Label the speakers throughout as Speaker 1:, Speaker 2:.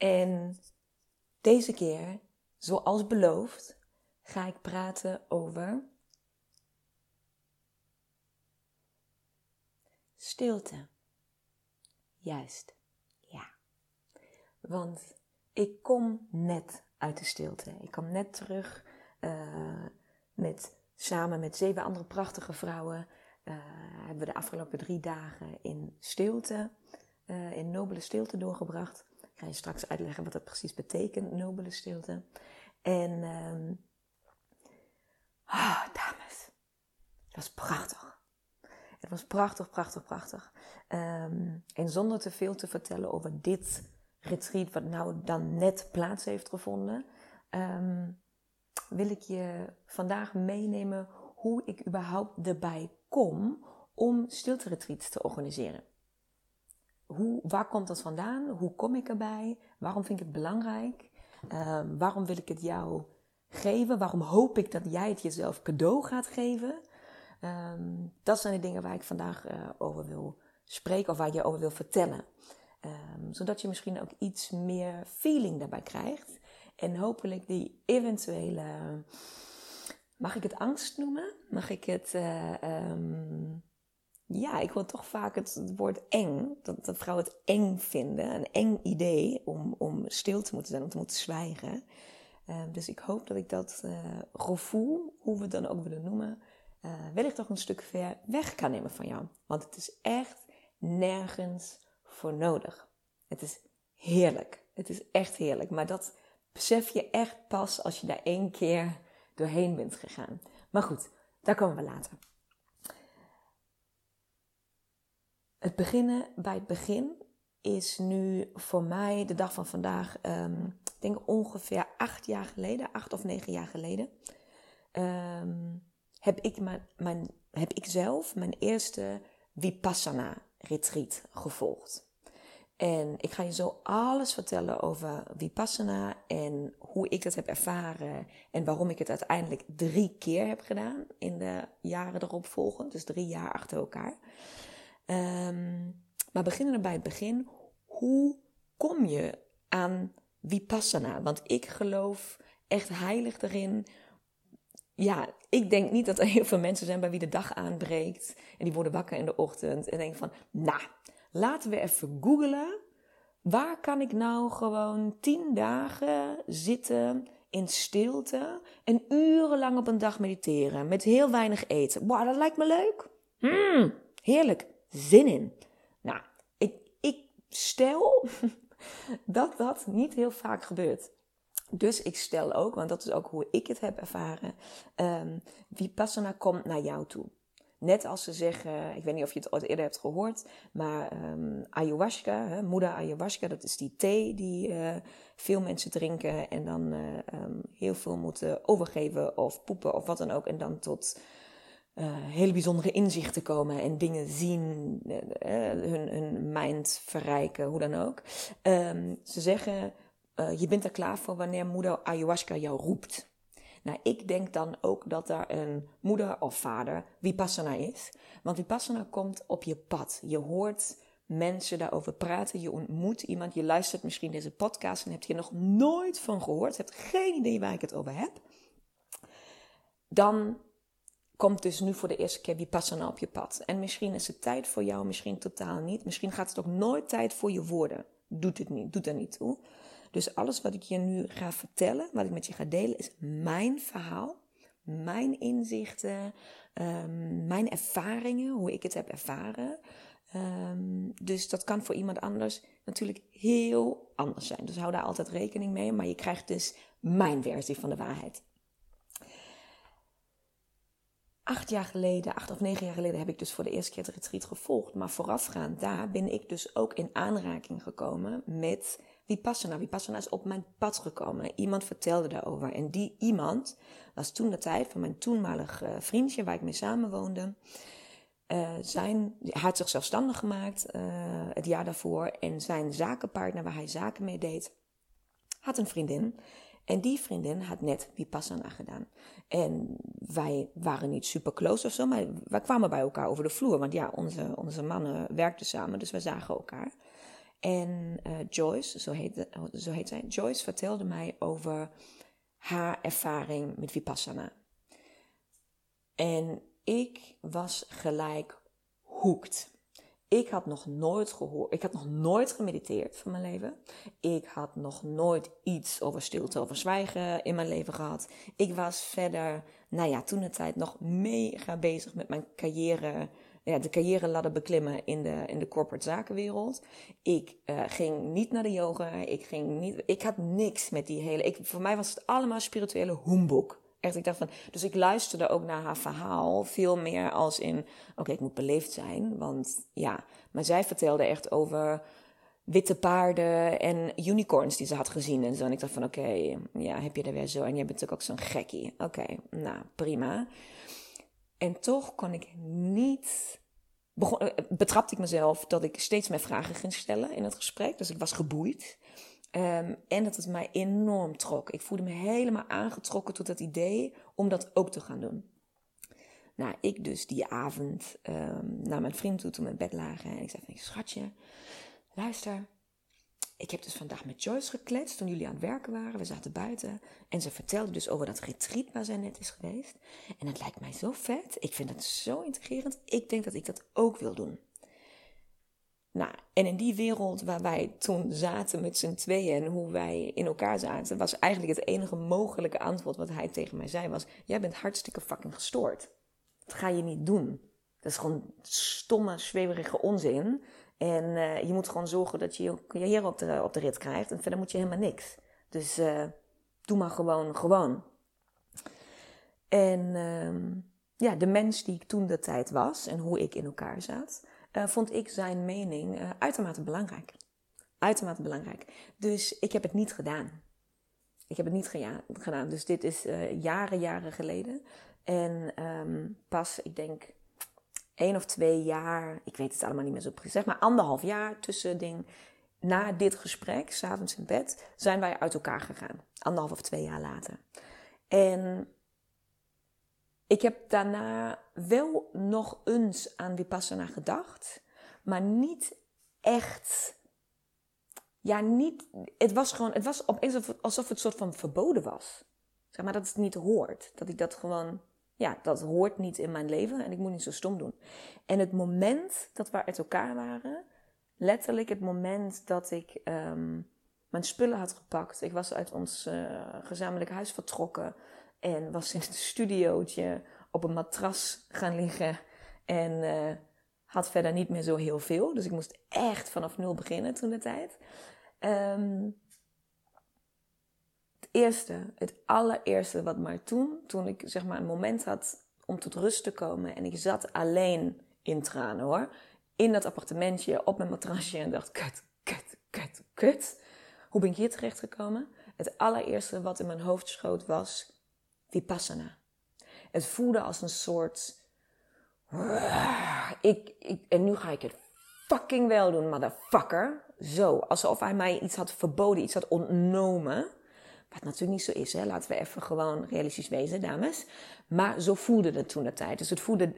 Speaker 1: En deze keer, zoals beloofd, ga ik praten over stilte. Juist, ja. Want ik kom net uit de stilte. Ik kom net terug uh, met, samen met zeven andere prachtige vrouwen. Uh, hebben we de afgelopen drie dagen in stilte, uh, in nobele stilte doorgebracht. Ga je straks uitleggen wat dat precies betekent, nobele stilte. En, um, oh, dames, het was prachtig. Het was prachtig, prachtig, prachtig. Um, en zonder te veel te vertellen over dit retreat, wat nou dan net plaats heeft gevonden, um, wil ik je vandaag meenemen hoe ik überhaupt erbij kom om stilte-retreats te organiseren. Hoe, waar komt dat vandaan? Hoe kom ik erbij? Waarom vind ik het belangrijk? Um, waarom wil ik het jou geven? Waarom hoop ik dat jij het jezelf cadeau gaat geven? Um, dat zijn de dingen waar ik vandaag uh, over wil spreken of waar je over wil vertellen. Um, zodat je misschien ook iets meer feeling daarbij krijgt. En hopelijk die eventuele. Mag ik het angst noemen? Mag ik het. Um, ja, ik wil toch vaak het, woord eng. Dat, vrouwen het eng vinden. Een eng idee om, om stil te moeten zijn, om te moeten zwijgen. Uh, dus ik hoop dat ik dat uh, gevoel, hoe we het dan ook willen noemen, uh, wellicht toch een stuk ver weg kan nemen van jou. Want het is echt nergens voor nodig. Het is heerlijk. Het is echt heerlijk. Maar dat besef je echt pas als je daar één keer doorheen bent gegaan. Maar goed, daar komen we later. Het beginnen bij het begin is nu voor mij de dag van vandaag, um, ik denk ongeveer acht jaar geleden, acht of negen jaar geleden, um, heb, ik mijn, mijn, heb ik zelf mijn eerste Vipassana retreat gevolgd. En ik ga je zo alles vertellen over Vipassana en hoe ik het heb ervaren en waarom ik het uiteindelijk drie keer heb gedaan in de jaren erop volgen. Dus drie jaar achter elkaar. Um, maar beginnen we bij het begin. Hoe kom je aan Vipassana? Want ik geloof echt heilig erin. Ja, ik denk niet dat er heel veel mensen zijn bij wie de dag aanbreekt. En die worden wakker in de ochtend en denken van, nou, laten we even googlen. Waar kan ik nou gewoon tien dagen zitten in stilte en urenlang op een dag mediteren met heel weinig eten? Wow, dat lijkt me leuk. Mm, heerlijk. Zin in. Nou, ik, ik stel dat dat niet heel vaak gebeurt. Dus ik stel ook, want dat is ook hoe ik het heb ervaren, um, Vipassana komt naar jou toe. Net als ze zeggen, ik weet niet of je het ooit eerder hebt gehoord, maar um, ayahuasca, hè, moeder ayahuasca, dat is die thee die uh, veel mensen drinken en dan uh, um, heel veel moeten overgeven of poepen of wat dan ook. En dan tot uh, hele bijzondere inzichten komen en dingen zien, hun, hun mind verrijken, hoe dan ook. Um, ze zeggen, je bent er klaar voor wanneer moeder ayahuasca jou roept. Nou, ik denk dan ook dat er een moeder of vader Vipassana is. Want Vipassana komt op je pad. Je hoort mensen daarover praten. Je ontmoet iemand. Je luistert misschien deze podcast en hebt hier nog nooit van gehoord. Hebt geen idee waar ik het over heb. Dan komt dus nu voor de eerste keer Vipassana op je pad. En misschien is het tijd voor jou, misschien totaal niet. Misschien gaat het ook nooit tijd voor je worden. Doet het niet, doet er niet toe. Dus alles wat ik je nu ga vertellen, wat ik met je ga delen, is mijn verhaal, mijn inzichten, ehm, mijn ervaringen, hoe ik het heb ervaren. Ehm, dus dat kan voor iemand anders natuurlijk heel anders zijn. Dus hou daar altijd rekening mee. Maar je krijgt dus mijn versie van de waarheid. Acht jaar geleden, acht of negen jaar geleden, heb ik dus voor de eerste keer het retreat gevolgd. Maar voorafgaand daar ben ik dus ook in aanraking gekomen met Vipassana. Vipassana is op mijn pad gekomen. Iemand vertelde daarover. En die iemand was toen de tijd van mijn toenmalig vriendje waar ik mee samenwoonde. Uh, zijn, hij had zich zelfstandig gemaakt uh, het jaar daarvoor. En zijn zakenpartner, waar hij zaken mee deed, had een vriendin. En die vriendin had net Vipassana gedaan. En wij waren niet super close of zo, maar wij kwamen bij elkaar over de vloer. Want ja, onze, onze mannen werkten samen, dus we zagen elkaar. En uh, Joyce, zo heet, zo heet zij, Joyce vertelde mij over haar ervaring met Vipassana. En ik was gelijk hoekt. Ik had nog nooit gehoord, ik had nog nooit gemediteerd van mijn leven. Ik had nog nooit iets over stilte, over zwijgen in mijn leven gehad. Ik was verder, nou ja, toen de tijd nog mega bezig met mijn carrière, ja, de carrière ladder beklimmen in de, in de corporate zakenwereld. Ik uh, ging niet naar de yoga, ik ging niet, ik had niks met die hele, ik, voor mij was het allemaal spirituele hoemboek. Dus ik luisterde ook naar haar verhaal veel meer als in, oké, ik moet beleefd zijn, want ja, maar zij vertelde echt over witte paarden en unicorns die ze had gezien en zo. En ik dacht van, oké, ja, heb je er weer zo? En jij bent natuurlijk ook zo'n gekkie. Oké, nou, prima. En toch kon ik niet, eh, betrapte ik mezelf dat ik steeds meer vragen ging stellen in het gesprek. Dus ik was geboeid. Um, en dat het mij enorm trok. Ik voelde me helemaal aangetrokken tot het idee om dat ook te gaan doen. Nou, ik dus die avond um, naar mijn vriend toe toen we in bed lagen. En ik zei schatje, luister. Ik heb dus vandaag met Joyce gekletst toen jullie aan het werken waren. We zaten buiten. En ze vertelde dus over dat retreat waar zij net is geweest. En het lijkt mij zo vet. Ik vind het zo integrerend. Ik denk dat ik dat ook wil doen. Nou, en in die wereld waar wij toen zaten met z'n tweeën en hoe wij in elkaar zaten, was eigenlijk het enige mogelijke antwoord wat hij tegen mij zei was: Jij bent hartstikke fucking gestoord. Dat ga je niet doen. Dat is gewoon stomme, zweverige onzin. En uh, je moet gewoon zorgen dat je je carrière op de, op de rit krijgt. En verder moet je helemaal niks. Dus uh, doe maar gewoon, gewoon. En uh, ja, de mens die ik toen de tijd was en hoe ik in elkaar zat, uh, vond ik zijn mening uh, uitermate belangrijk. Uitermate belangrijk. Dus ik heb het niet gedaan. Ik heb het niet gedaan. Dus dit is uh, jaren, jaren geleden. En um, pas, ik denk, één of twee jaar, ik weet het allemaal niet meer zo precies, zeg maar anderhalf jaar tussen ding. Na dit gesprek, s'avonds in bed, zijn wij uit elkaar gegaan. Anderhalf of twee jaar later. En ik heb daarna wel nog eens aan Vipassana gedacht, maar niet echt. Ja, niet. Het was gewoon. Het was opeens alsof het soort van verboden was. Zeg maar dat het niet hoort. Dat ik dat gewoon. Ja, dat hoort niet in mijn leven en ik moet niet zo stom doen. En het moment dat we uit elkaar waren, letterlijk het moment dat ik um, mijn spullen had gepakt. Ik was uit ons uh, gezamenlijk huis vertrokken. En was in het studiootje op een matras gaan liggen. En uh, had verder niet meer zo heel veel. Dus ik moest echt vanaf nul beginnen toen de tijd. Um, het eerste, het allereerste wat maar toen, toen ik zeg maar een moment had om tot rust te komen. En ik zat alleen in tranen hoor. In dat appartementje op mijn matrasje en dacht, kut, kut, kut, kut. Hoe ben ik hier terecht gekomen? Het allereerste wat in mijn hoofd schoot was Vipassana. Het voelde als een soort. Ik, ik, en nu ga ik het fucking wel doen, motherfucker. Zo, alsof hij mij iets had verboden, iets had ontnomen. Wat natuurlijk niet zo is, hè. Laten we even gewoon realistisch wezen, dames. Maar zo voelde het toen de tijd. Dus het voelde,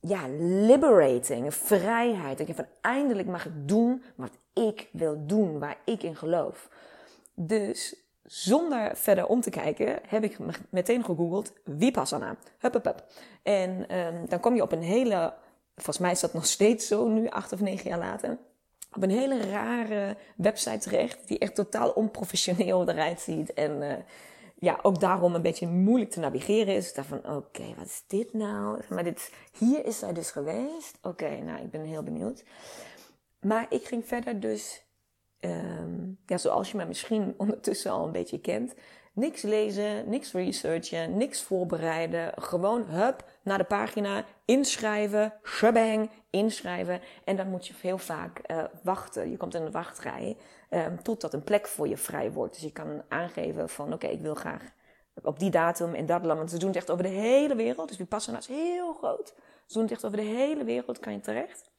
Speaker 1: ja, liberating, vrijheid. Ik heb van, eindelijk mag ik doen wat ik wil doen, waar ik in geloof. Dus zonder verder om te kijken, heb ik meteen gegoogeld Vipassana. Hup. En um, dan kom je op een hele, volgens mij is dat nog steeds zo nu, acht of negen jaar later. op een hele rare website terecht. Die echt totaal onprofessioneel eruit ziet. En uh, ja, ook daarom een beetje moeilijk te navigeren is. Ik dacht van, oké, wat is dit nou? Maar dit, hier is zij dus geweest. Oké, nou, ik ben heel benieuwd. Maar ik ging verder dus, um, ja, zoals je me misschien ondertussen al een beetje kent. Niks lezen, niks researchen, niks voorbereiden. Gewoon, hup, naar de pagina, inschrijven, shabang, inschrijven. En dan moet je heel vaak uh, wachten. Je komt in een wachtrij um, totdat een plek voor je vrij wordt. Dus je kan aangeven van, oké, ik wil graag op die datum in dat land. Want ze doen het echt over de hele wereld. Dus Vipassana is heel groot. Ze doen het echt over de hele wereld, kan je terecht.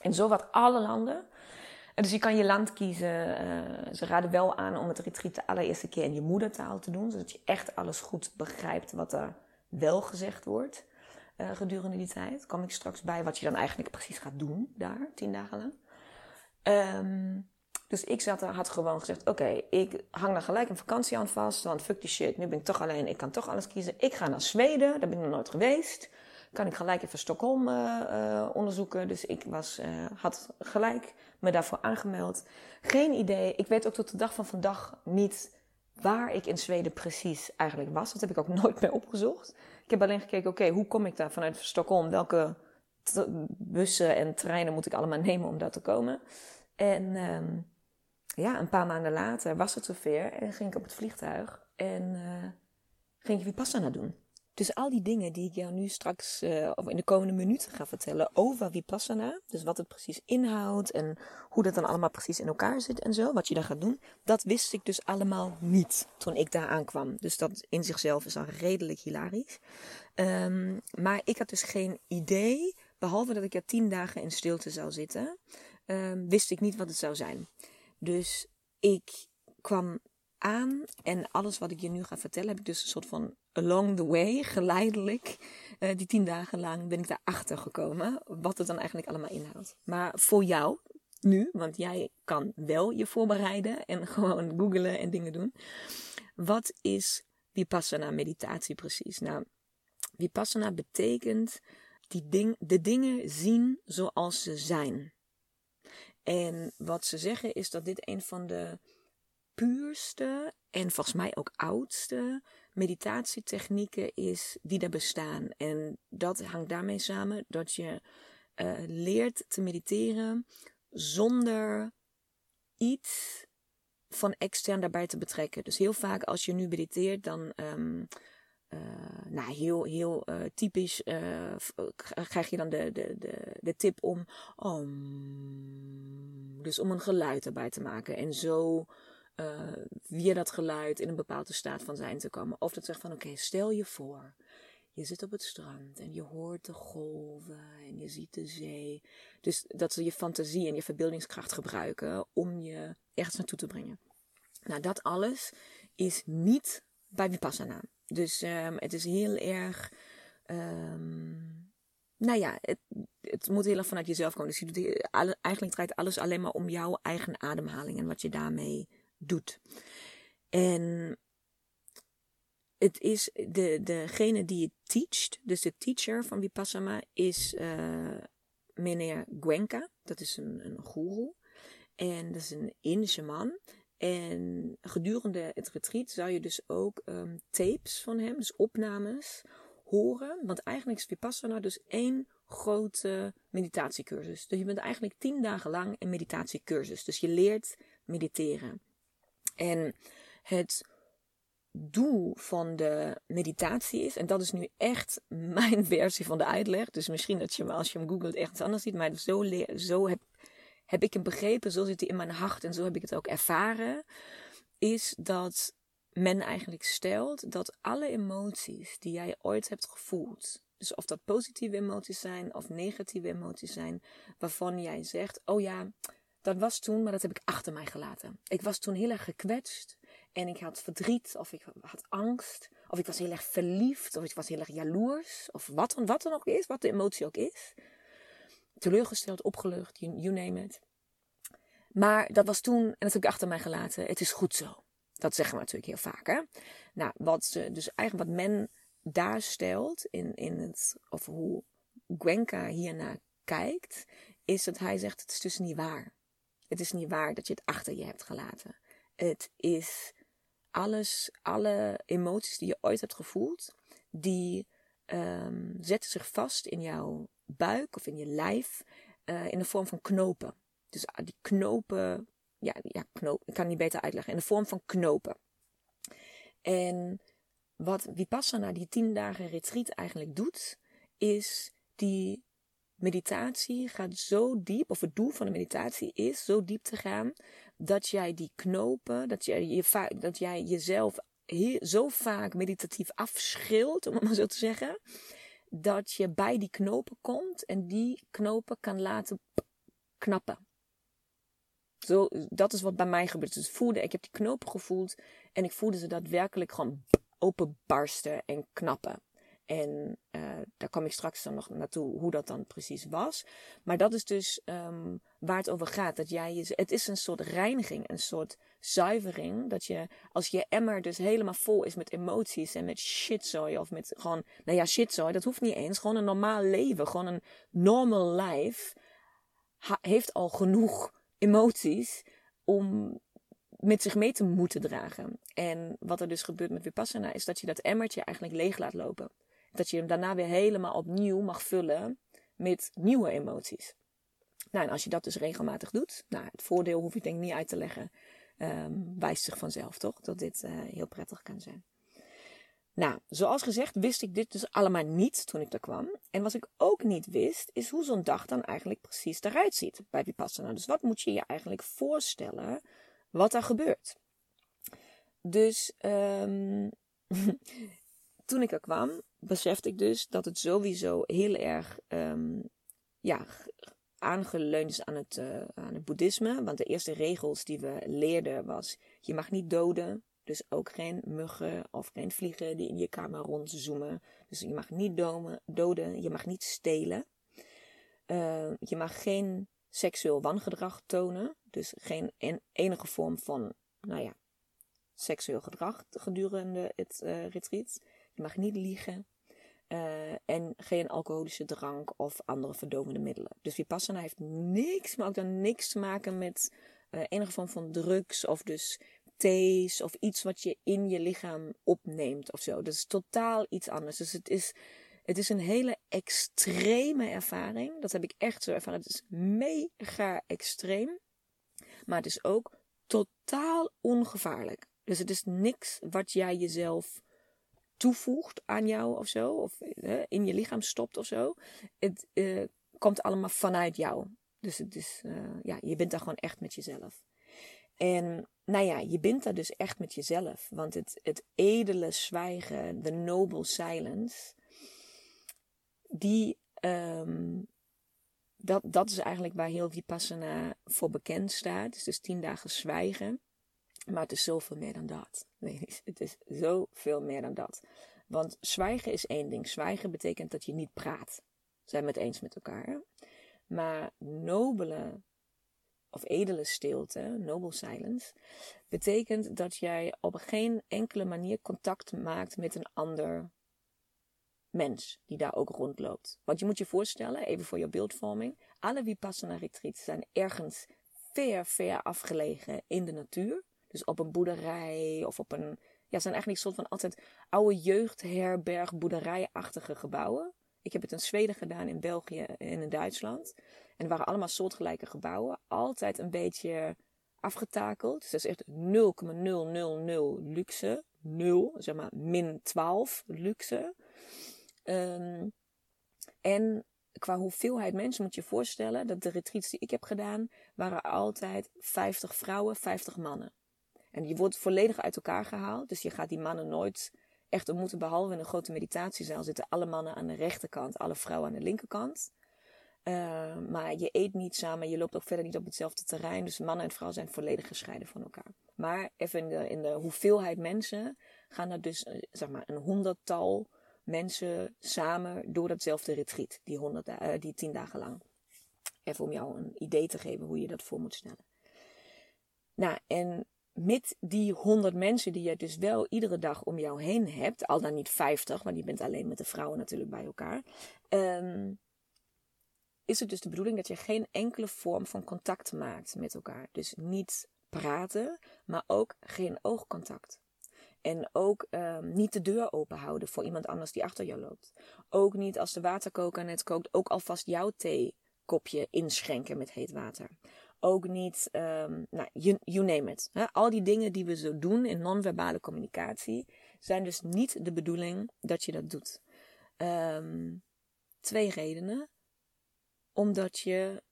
Speaker 1: En zo wat alle landen. Dus je kan je land kiezen. Uh, ze raden wel aan om het retreat de allereerste keer in je moedertaal te doen. Zodat je echt alles goed begrijpt wat er wel gezegd wordt uh, gedurende die tijd. Kom ik straks bij wat je dan eigenlijk precies gaat doen daar, tien dagen lang. Um, dus ik zat er, had gewoon gezegd: Oké, ik hang daar gelijk een vakantie aan vast. Want fuck die shit, nu ben ik toch alleen. Ik kan toch alles kiezen. Ik ga naar Zweden, daar ben ik nog nooit geweest. Kan ik gelijk even Stockholm uh, uh, onderzoeken. Dus ik was, uh, had gelijk me daarvoor aangemeld. Geen idee. Ik weet ook tot de dag van vandaag niet waar ik in Zweden precies eigenlijk was. Dat heb ik ook nooit meer opgezocht. Ik heb alleen gekeken: oké, hoe kom ik daar vanuit Stockholm? Welke bussen en treinen moet ik allemaal nemen om daar te komen? En. Um, ja, een paar maanden later was het zover en ging ik op het vliegtuig en uh, ging ik Vipassana doen. Dus al die dingen die ik jou nu straks, uh, of in de komende minuten ga vertellen over Vipassana, dus wat het precies inhoudt en hoe dat dan allemaal precies in elkaar zit en zo, wat je daar gaat doen, dat wist ik dus allemaal niet toen ik daar aankwam. Dus dat in zichzelf is al redelijk hilarisch. Um, maar ik had dus geen idee, behalve dat ik er tien dagen in stilte zou zitten, um, wist ik niet wat het zou zijn. Dus ik kwam aan en alles wat ik je nu ga vertellen, heb ik dus een soort van along the way, geleidelijk, uh, die tien dagen lang ben ik daarachter gekomen, wat het dan eigenlijk allemaal inhoudt. Maar voor jou nu, want jij kan wel je voorbereiden en gewoon googlen en dingen doen. Wat is Vipassana meditatie precies? Nou, Vipassana betekent die ding, de dingen zien zoals ze zijn. En wat ze zeggen is dat dit een van de puurste en volgens mij ook oudste meditatietechnieken is die er bestaan. En dat hangt daarmee samen dat je uh, leert te mediteren zonder iets van extern daarbij te betrekken. Dus heel vaak als je nu mediteert, dan um, uh, nou, heel, heel uh, typisch krijg je dan de, de, de, de tip om, om, dus om een geluid erbij te maken. En zo via dat geluid in een bepaalde staat van zijn te komen. Of dat zegt van, oké, stel je voor, je zit op het strand en je hoort de golven en je ziet de zee. Dus dat ze je fantasie en je verbeeldingskracht gebruiken om je ergens naartoe te brengen. Nou, dat alles is niet bij Vipassana. Dus um, het is heel erg. Um, nou ja, het, moet heel erg vanuit jezelf komen. Dus je doet, eigenlijk draait alles alleen maar om jouw eigen ademhaling en wat je daarmee doet. En het is de, degene die het teacht, dus de teacher van Vipassana, is uh, meneer Gwenka. Dat is een, een guru. En dat is een Indische man. En gedurende het retreat zou je dus ook um, tapes van hem, dus opnames, horen. Want eigenlijk is Vipassana dus één grote meditatiecursus. Dus je bent eigenlijk tien dagen lang een meditatiecursus. Dus je leert mediteren. En het doel van de meditatie is, en dat is nu echt mijn versie van de uitleg. Dus misschien dat je als je hem googelt ergens anders ziet, maar zo, zo heb heb ik hem begrepen, zo zit hij in mijn hart en zo heb ik het ook ervaren, is dat men eigenlijk stelt dat alle emoties die jij ooit hebt gevoeld, dus of dat positieve emoties zijn of negatieve emoties zijn, waarvan jij zegt, oh ja, dat was toen, maar dat heb ik achter mij gelaten. Ik was toen heel erg gekwetst en ik had verdriet of ik had angst of ik was heel erg verliefd of ik was heel erg jaloers of wat, wat dan ook is, wat de emotie ook is teleurgesteld, opgelucht, you, name it. Maar dat was toen, en dat heb ik achter mij gelaten, het is goed zo. Dat zeggen we natuurlijk heel vaak. Hè? Nou, wat ze, dus eigenlijk wat men daar stelt, in, in het, of hoe Gwenka hiernaar kijkt, is dat hij zegt: het is dus niet waar. Het is niet waar dat je het achter je hebt gelaten. Het is alles, alle emoties die je ooit hebt gevoeld, die um, zetten zich vast in jouw buik of in je lijf uh, in de vorm van knopen. Dus uh, die knopen, ja, ja, knoop, ik kan het niet beter uitleggen, in de vorm van knopen. En wat Vipassana, die tien dagen retreat eigenlijk doet, is die meditatie gaat zo diep, of het doel van de meditatie is zo diep te gaan, dat jij die knopen, dat jij, je, dat jij jezelf zo vaak meditatief afschilt, om het maar zo te zeggen, dat je bij die knopen komt en die knopen kan laten knappen. Zo, dat is wat bij mij gebeurt. Dus voelde, ik heb die knopen gevoeld en ik voelde ze daadwerkelijk gewoon openbarsten en knappen. En uh, daar kom ik straks dan nog naartoe hoe dat dan precies was. Maar dat is dus um, waar het over gaat. Dat jij je, het is een soort reiniging, een soort zuivering. Dat je, als je emmer dus helemaal vol is met emoties en met shitzooi. Of met gewoon, nou ja, shitzooi, dat hoeft niet eens. Gewoon een normaal leven, gewoon een normal life. heeft al genoeg emoties om met zich mee te moeten dragen. En wat er dus gebeurt met Vipassana is dat je dat emmertje eigenlijk leeg laat lopen. Dat je hem daarna weer helemaal opnieuw mag vullen met nieuwe emoties. Nou, en als je dat dus regelmatig doet, nou, het voordeel hoef ik denk niet uit te leggen, um, wijst zich vanzelf toch, dat dit uh, heel prettig kan zijn. Nou, zoals gezegd wist ik dit dus allemaal niet toen ik er kwam. En wat ik ook niet wist, is hoe zo'n dag dan eigenlijk precies eruit ziet bij Vipassana. Dus wat moet je je eigenlijk voorstellen wat er gebeurt? Dus um, toen ik er kwam, besefte ik dus dat het sowieso heel erg um, ja, aangeleund is aan het, uh, aan het boeddhisme. Want de eerste regels die we leerden was: je mag niet doden. Dus ook geen muggen of geen vliegen die in je kamer rondzoomen. Dus je mag niet doden, je mag niet stelen. Uh, je mag geen seksueel wangedrag tonen. Dus geen enige vorm van, nou ja, seksueel gedrag gedurende het uh, retreat. Je mag niet liegen. Uh, en geen alcoholische drank of andere verdovende middelen. Dus Vipassana heeft niks, maar ook dan niks te maken met uh, enige vorm van drugs of dus thees of iets wat je in je lichaam opneemt of zo. Dat is totaal iets anders. Dus het is, het is een hele extreme ervaring. Dat heb ik echt zo ervaren. Het is mega extreem. Maar het is ook totaal ongevaarlijk. Dus het is niks wat jij jezelf toevoegt aan jou of zo, of in je lichaam stopt of zo. Het uh, komt allemaal vanuit jou. Dus het is, uh, ja, je bent daar gewoon echt met jezelf. En nou ja, je bent daar dus echt met jezelf. Want het, het edele zwijgen, de noble silence, die, um, dat, dat is eigenlijk waar heel Vipassana voor bekend staat. Dus tien dagen zwijgen. Maar het is zoveel meer dan dat. Het is zoveel meer dan dat. Want zwijgen is één ding. Zwijgen betekent dat je niet praat. Zijn we het eens met elkaar. Maar nobele of edele stilte, noble silence, betekent dat jij op geen enkele manier contact maakt met een ander mens die daar ook rondloopt. Want je moet je voorstellen, even voor je beeldvorming, alle Vipassana retreats zijn ergens ver, ver afgelegen in de natuur. Dus op een boerderij of op een. Ja, zijn eigenlijk soort van altijd oude jeugdherberg, boerderijachtige gebouwen. Ik heb het in Zweden gedaan, in België en in Duitsland. En het waren allemaal soortgelijke gebouwen. Altijd een beetje afgetakeld. Dus dat is echt 0,000 luxe. 0, zeg maar min 12 luxe. Um, en qua hoeveelheid mensen moet je voorstellen dat de retreats die ik heb gedaan, waren altijd 50 vrouwen, 50 mannen. En die wordt volledig uit elkaar gehaald. Dus je gaat die mannen nooit echt ontmoeten. Behalve in een grote meditatiezaal zitten alle mannen aan de rechterkant, alle vrouwen aan de linkerkant. Uh, maar je eet niet samen, je loopt ook verder niet op hetzelfde terrein. Dus mannen en vrouwen zijn volledig gescheiden van elkaar. Maar even in de, hoeveelheid mensen gaan er dus uh, zeg maar een honderdtal mensen samen door datzelfde retreat. Die, honderd, uh, die tien dagen lang. Even om jou een idee te geven hoe je dat voor moet stellen. Nou, en met die 100 mensen die je dus wel iedere dag om jou heen hebt, al dan niet 50, want je bent alleen met de vrouwen natuurlijk bij elkaar, um, is het dus de bedoeling dat je geen enkele vorm van contact maakt met elkaar. Dus niet praten, maar ook geen oogcontact. En ook um, niet de deur open houden voor iemand anders die achter jou loopt. Ook niet als de waterkoker net kookt, ook alvast jouw theekopje inschenken met heet water. Ook niet, um, nou, you, name it. Al die dingen die we zo doen in non-verbale communicatie zijn dus niet de bedoeling dat je dat doet. Um, twee redenen. Omdat je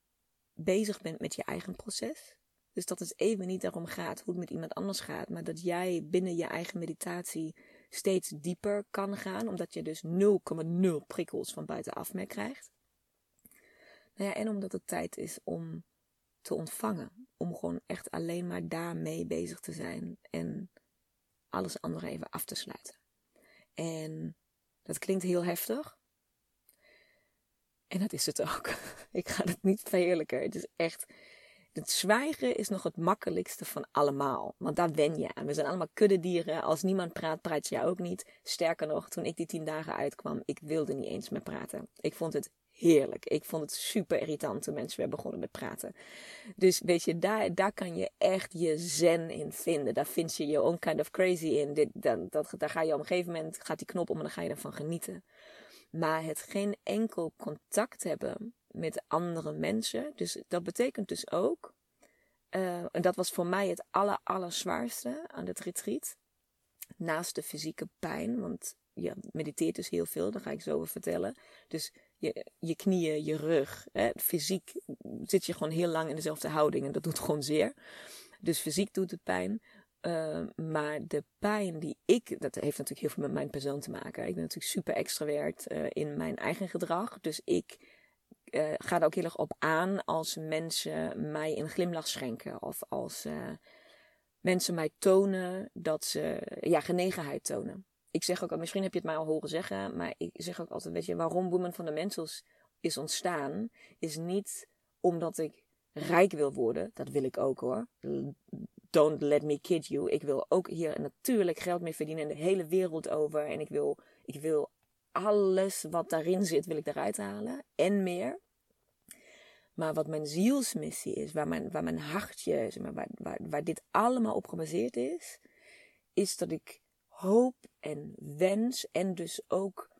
Speaker 1: bezig bent met je eigen proces. Dus dat het even niet daarom gaat hoe het met iemand anders gaat, maar dat jij binnen je eigen meditatie steeds dieper kan gaan, omdat je dus 0,0 prikkels van buitenaf meer krijgt. Nou ja, en omdat het tijd is om te ontvangen, om gewoon echt alleen maar daarmee bezig te zijn en alles andere even af te sluiten. En dat klinkt heel heftig. En dat is het ook. Ik ga het niet verheerlijken. Het is echt het zwijgen is nog het makkelijkste van allemaal. Want daar wen je aan. We zijn allemaal kuddedieren. Als niemand praat, praat je ook niet. Sterker nog, toen ik die tien dagen uitkwam, ik wilde niet eens meer praten. Ik vond het heerlijk. Ik vond het super irritant toen mensen weer begonnen met praten. Dus weet je, daar, daar kan je echt je zen in vinden. Daar vind je je own kind of crazy in. Dit, dat, dat, daar ga je op een gegeven moment, gaat die knop om en dan ga je ervan genieten. Maar het geen enkel contact hebben met andere mensen. Dus dat betekent dus ook, uh, en dat was voor mij het aller, aller zwaarste aan het retreat. Naast de fysieke pijn, want je mediteert dus heel veel, daar ga ik zo over vertellen. Dus je, je knieën, je rug, hè, fysiek zit je gewoon heel lang in dezelfde houding en dat doet gewoon zeer. Dus fysiek doet het pijn. Uh, maar de pijn die ik, dat heeft natuurlijk heel veel met mijn persoon te maken. Ik ben natuurlijk super extravert uh, in mijn eigen gedrag. Dus ik uh, ga er ook heel erg op aan als mensen mij een glimlach schenken. Of als uh, mensen mij tonen dat ze ja, genegenheid tonen. Ik zeg ook, misschien heb je het mij al horen zeggen, maar ik zeg ook altijd, weet je, waarom Women Fundamentals is ontstaan, is niet omdat ik rijk wil worden. Dat wil ik ook hoor. Don't let me kid you. Ik wil ook hier natuurlijk geld mee verdienen in de hele wereld over. En ik wil, ik wil alles wat daarin zit, wil ik eruit halen. En meer. Maar wat mijn zielsmissie is, waar mijn, waar mijn hartje, zeg maar, waar, waar, waar dit allemaal op gebaseerd is, is dat ik hoop en wens en dus ook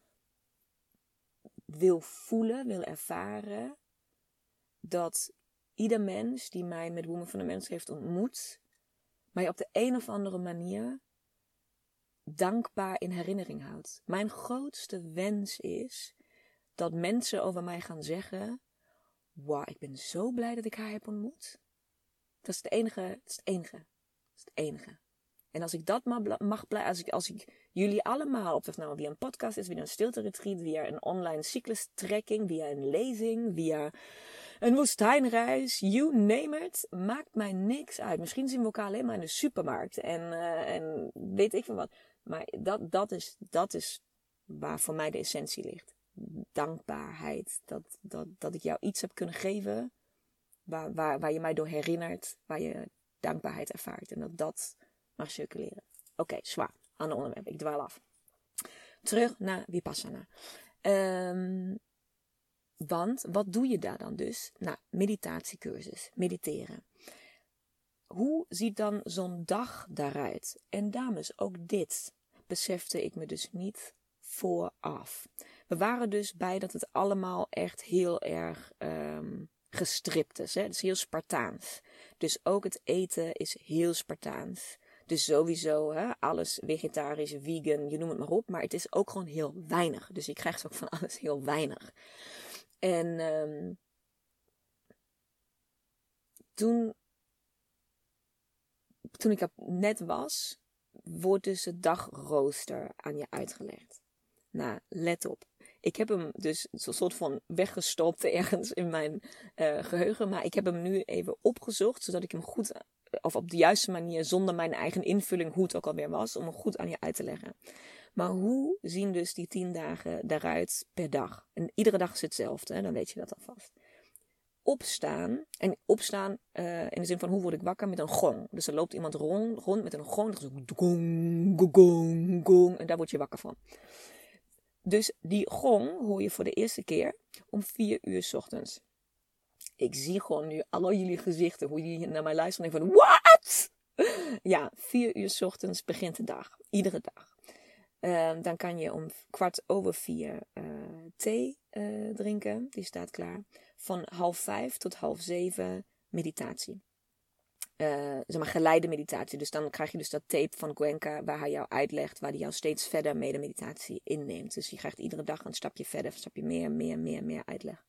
Speaker 1: wil voelen, wil ervaren dat ieder mens die mij met Women van de Mens heeft ontmoet, mij op de een of andere manier dankbaar in herinnering houdt. Mijn grootste wens is dat mensen over mij gaan zeggen: Wauw, ik ben zo blij dat ik haar heb ontmoet. Dat is het enige, dat is het enige. Dat is het enige. En als ik dat mag blij, als ik, als ik jullie allemaal, of nou via een podcast is, via een stilte retreat, via een online cyclus trekking, via een lezing, via een woestijnreis, you name it, maakt mij niks uit. Misschien zien we elkaar alleen maar in de supermarkt en, uh, en weet ik veel wat. Maar dat, dat, is, dat is waar voor mij de essentie ligt. Dankbaarheid. Dat, dat, dat ik jou iets heb kunnen geven waar, waar, waar je mij door herinnert, waar je dankbaarheid ervaart. En dat dat mag circuleren. Oké, zwaar. Ander onderwerp. Ik dwaal af. Terug naar Vipassana. Um, want wat doe je daar dan dus? Nou, meditatiecursus, mediteren. Hoe ziet dan zo'n dag daaruit? En dames, ook dit besefte ik me dus niet vooraf. We waren dus bij dat het allemaal echt heel erg um, gestript is. Hè? Het is heel Spartaans. Dus ook het eten is heel Spartaans. Dus sowieso, hè, alles vegetarisch, vegan, je noemt het maar op. Maar het is ook gewoon heel weinig. Dus je krijgt ook van alles heel weinig. En um, toen, toen ik net was, wordt dus het dagrooster aan je uitgelegd. Nou, let op. Ik heb hem dus een soort van weggestopt ergens in mijn uh, geheugen. Maar ik heb hem nu even opgezocht, zodat ik hem goed, of op de juiste manier, zonder mijn eigen invulling, hoe het ook alweer was, om hem goed aan je uit te leggen. Maar hoe zien dus die tien dagen daaruit per dag? En iedere dag is hetzelfde, hè? dan weet je dat alvast. Opstaan, en opstaan uh, in de zin van hoe word ik wakker met een gong. Dus er loopt iemand rond, rond met een gong, gong, gong, en daar word je wakker van. Dus die gong hoor je voor de eerste keer om vier uur s ochtends. Ik zie gewoon nu al jullie gezichten, hoe jullie naar mij luisteren en van, what? Ja, vier uur s ochtends begint de dag. Iedere dag. Ehm, dan kan je om kwart over vier uh, thee uh, drinken. Die staat klaar. Van half vijf tot half zeven meditatie. Uh, zeg maar geleide meditatie. Dus dan krijg je dus dat tape van Gwenka waar hij jou uitlegt, waar hij jou steeds verder mee de meditatie inneemt. Dus je krijgt iedere dag een stapje verder, een stapje meer, meer, meer, meer uitleg.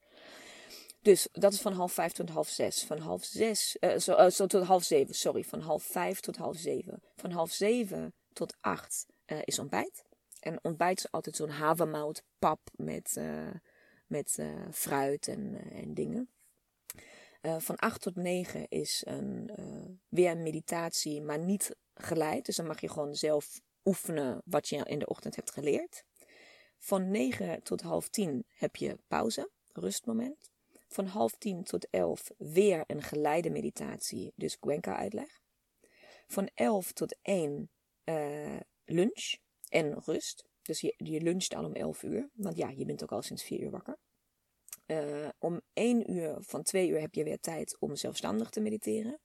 Speaker 1: Dus dat is van half vijf tot half zes. Van half zes, zo, uh, zo, tot half zeven, sorry. Van half vijf tot half zeven. Van half zeven tot acht is ontbijt. En ontbijt is altijd zo'n havermout pap met, met fruit en, en dingen. Uh, van 8 tot 9 is een, uh, weer een meditatie, maar niet geleid. Dus dan mag je gewoon zelf oefenen wat je in de ochtend hebt geleerd. Van 9 tot half 10 heb je pauze, rustmoment. Van half 10 tot 11 weer een geleide meditatie, dus Gwenka uitleg. Van 11 tot 1 uh, lunch en rust. Dus je, je luncht al om 11 uur, want ja, je bent ook al sinds 4 uur wakker. Uh, om 1 uur, van 2 uur heb je weer tijd om zelfstandig te mediteren.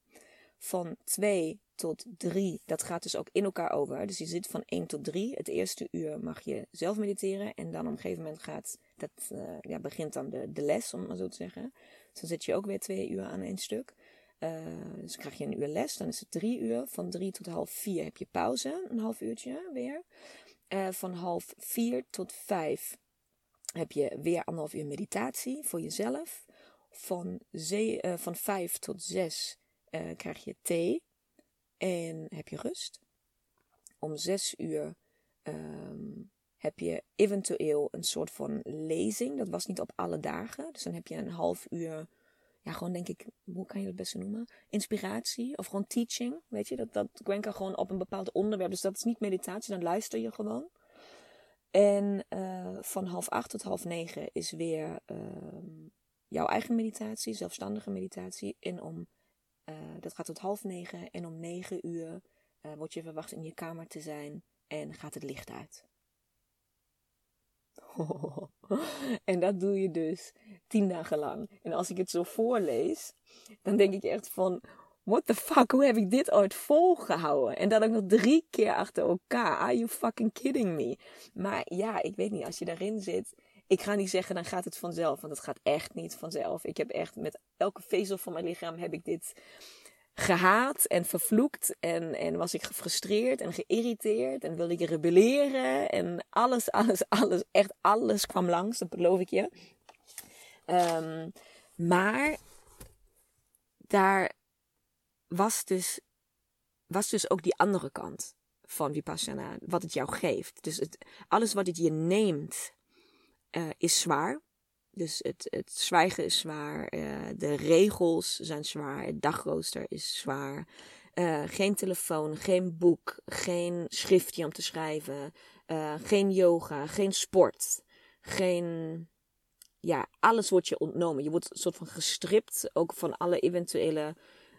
Speaker 1: Van 2 tot 3, dat gaat dus ook in elkaar over. Dus je zit van 1 tot 3. Het eerste uur mag je zelf mediteren. En dan op een gegeven moment gaat, dat, uh, ja, begint dan de, de les, om maar zo te zeggen. Dus dan zit je ook weer 2 uur aan één stuk. Uh, dus dan krijg je een uur les, dan is het 3 uur. Van 3 tot half 4 heb je pauze, een half uurtje weer. Van half 4 tot 5 heb je weer anderhalf uur meditatie voor jezelf. Van, uh, van vijf tot zes uh, krijg je thee en heb je rust. Om zes uur um, heb je eventueel een soort van lezing. Dat was niet op alle dagen. Dus dan heb je een half uur, ja, gewoon denk ik, hoe kan je het beste noemen? Inspiratie of gewoon teaching. Weet je, dat, dat Gwenka gewoon op een bepaald onderwerp. Dus dat is niet meditatie, dan luister je gewoon. En uh, van half acht tot half negen is weer uh, jouw eigen meditatie, zelfstandige meditatie. En om, uh, dat gaat tot half negen. En om negen uur uh, word je verwacht in je kamer te zijn en gaat het licht uit. en dat doe je dus tien dagen lang. En als ik het zo voorlees, dan denk ik echt van what the fuck, hoe heb ik dit ooit volgehouden? En dat ook nog drie keer achter elkaar. Are you fucking kidding me? Maar ja, ik weet niet, als je daarin zit. Ik ga niet zeggen, dan gaat het vanzelf. Want het gaat echt niet vanzelf. Ik heb echt met elke vezel van mijn lichaam heb ik dit gehaat en vervloekt. En, en was ik gefrustreerd en geïrriteerd. En wilde ik rebelleren. En alles, alles, alles, echt alles kwam langs, dat beloof ik je. Um, maar daar was dus, was dus ook die andere kant van Vipassana. Wat het jou geeft. Dus het, alles wat het je neemt uh, is zwaar. Dus het, het zwijgen is zwaar. Uh, de regels zijn zwaar. Het dagrooster is zwaar. Uh, geen telefoon, geen boek, geen schriftje om te schrijven. geen yoga, geen sport. Geen. Ja, alles wordt je ontnomen. Je wordt een soort van gestript. Ook van alle eventuele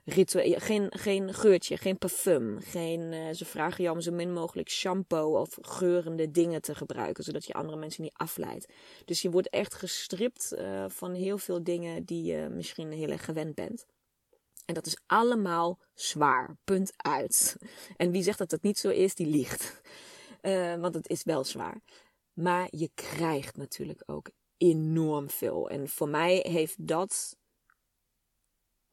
Speaker 1: geen, geen geurtje, geen parfum. Geen, uh, ze vragen jou om zo min mogelijk shampoo of geurende dingen te gebruiken, zodat je andere mensen niet afleidt. Dus je wordt echt gestript uh, van heel veel dingen die je misschien heel erg gewend bent. En dat is allemaal zwaar. Punt uit. En wie zegt dat het niet zo is, die liegt. Uh, want het is wel zwaar. Maar je krijgt natuurlijk ook enorm veel. En voor mij heeft dat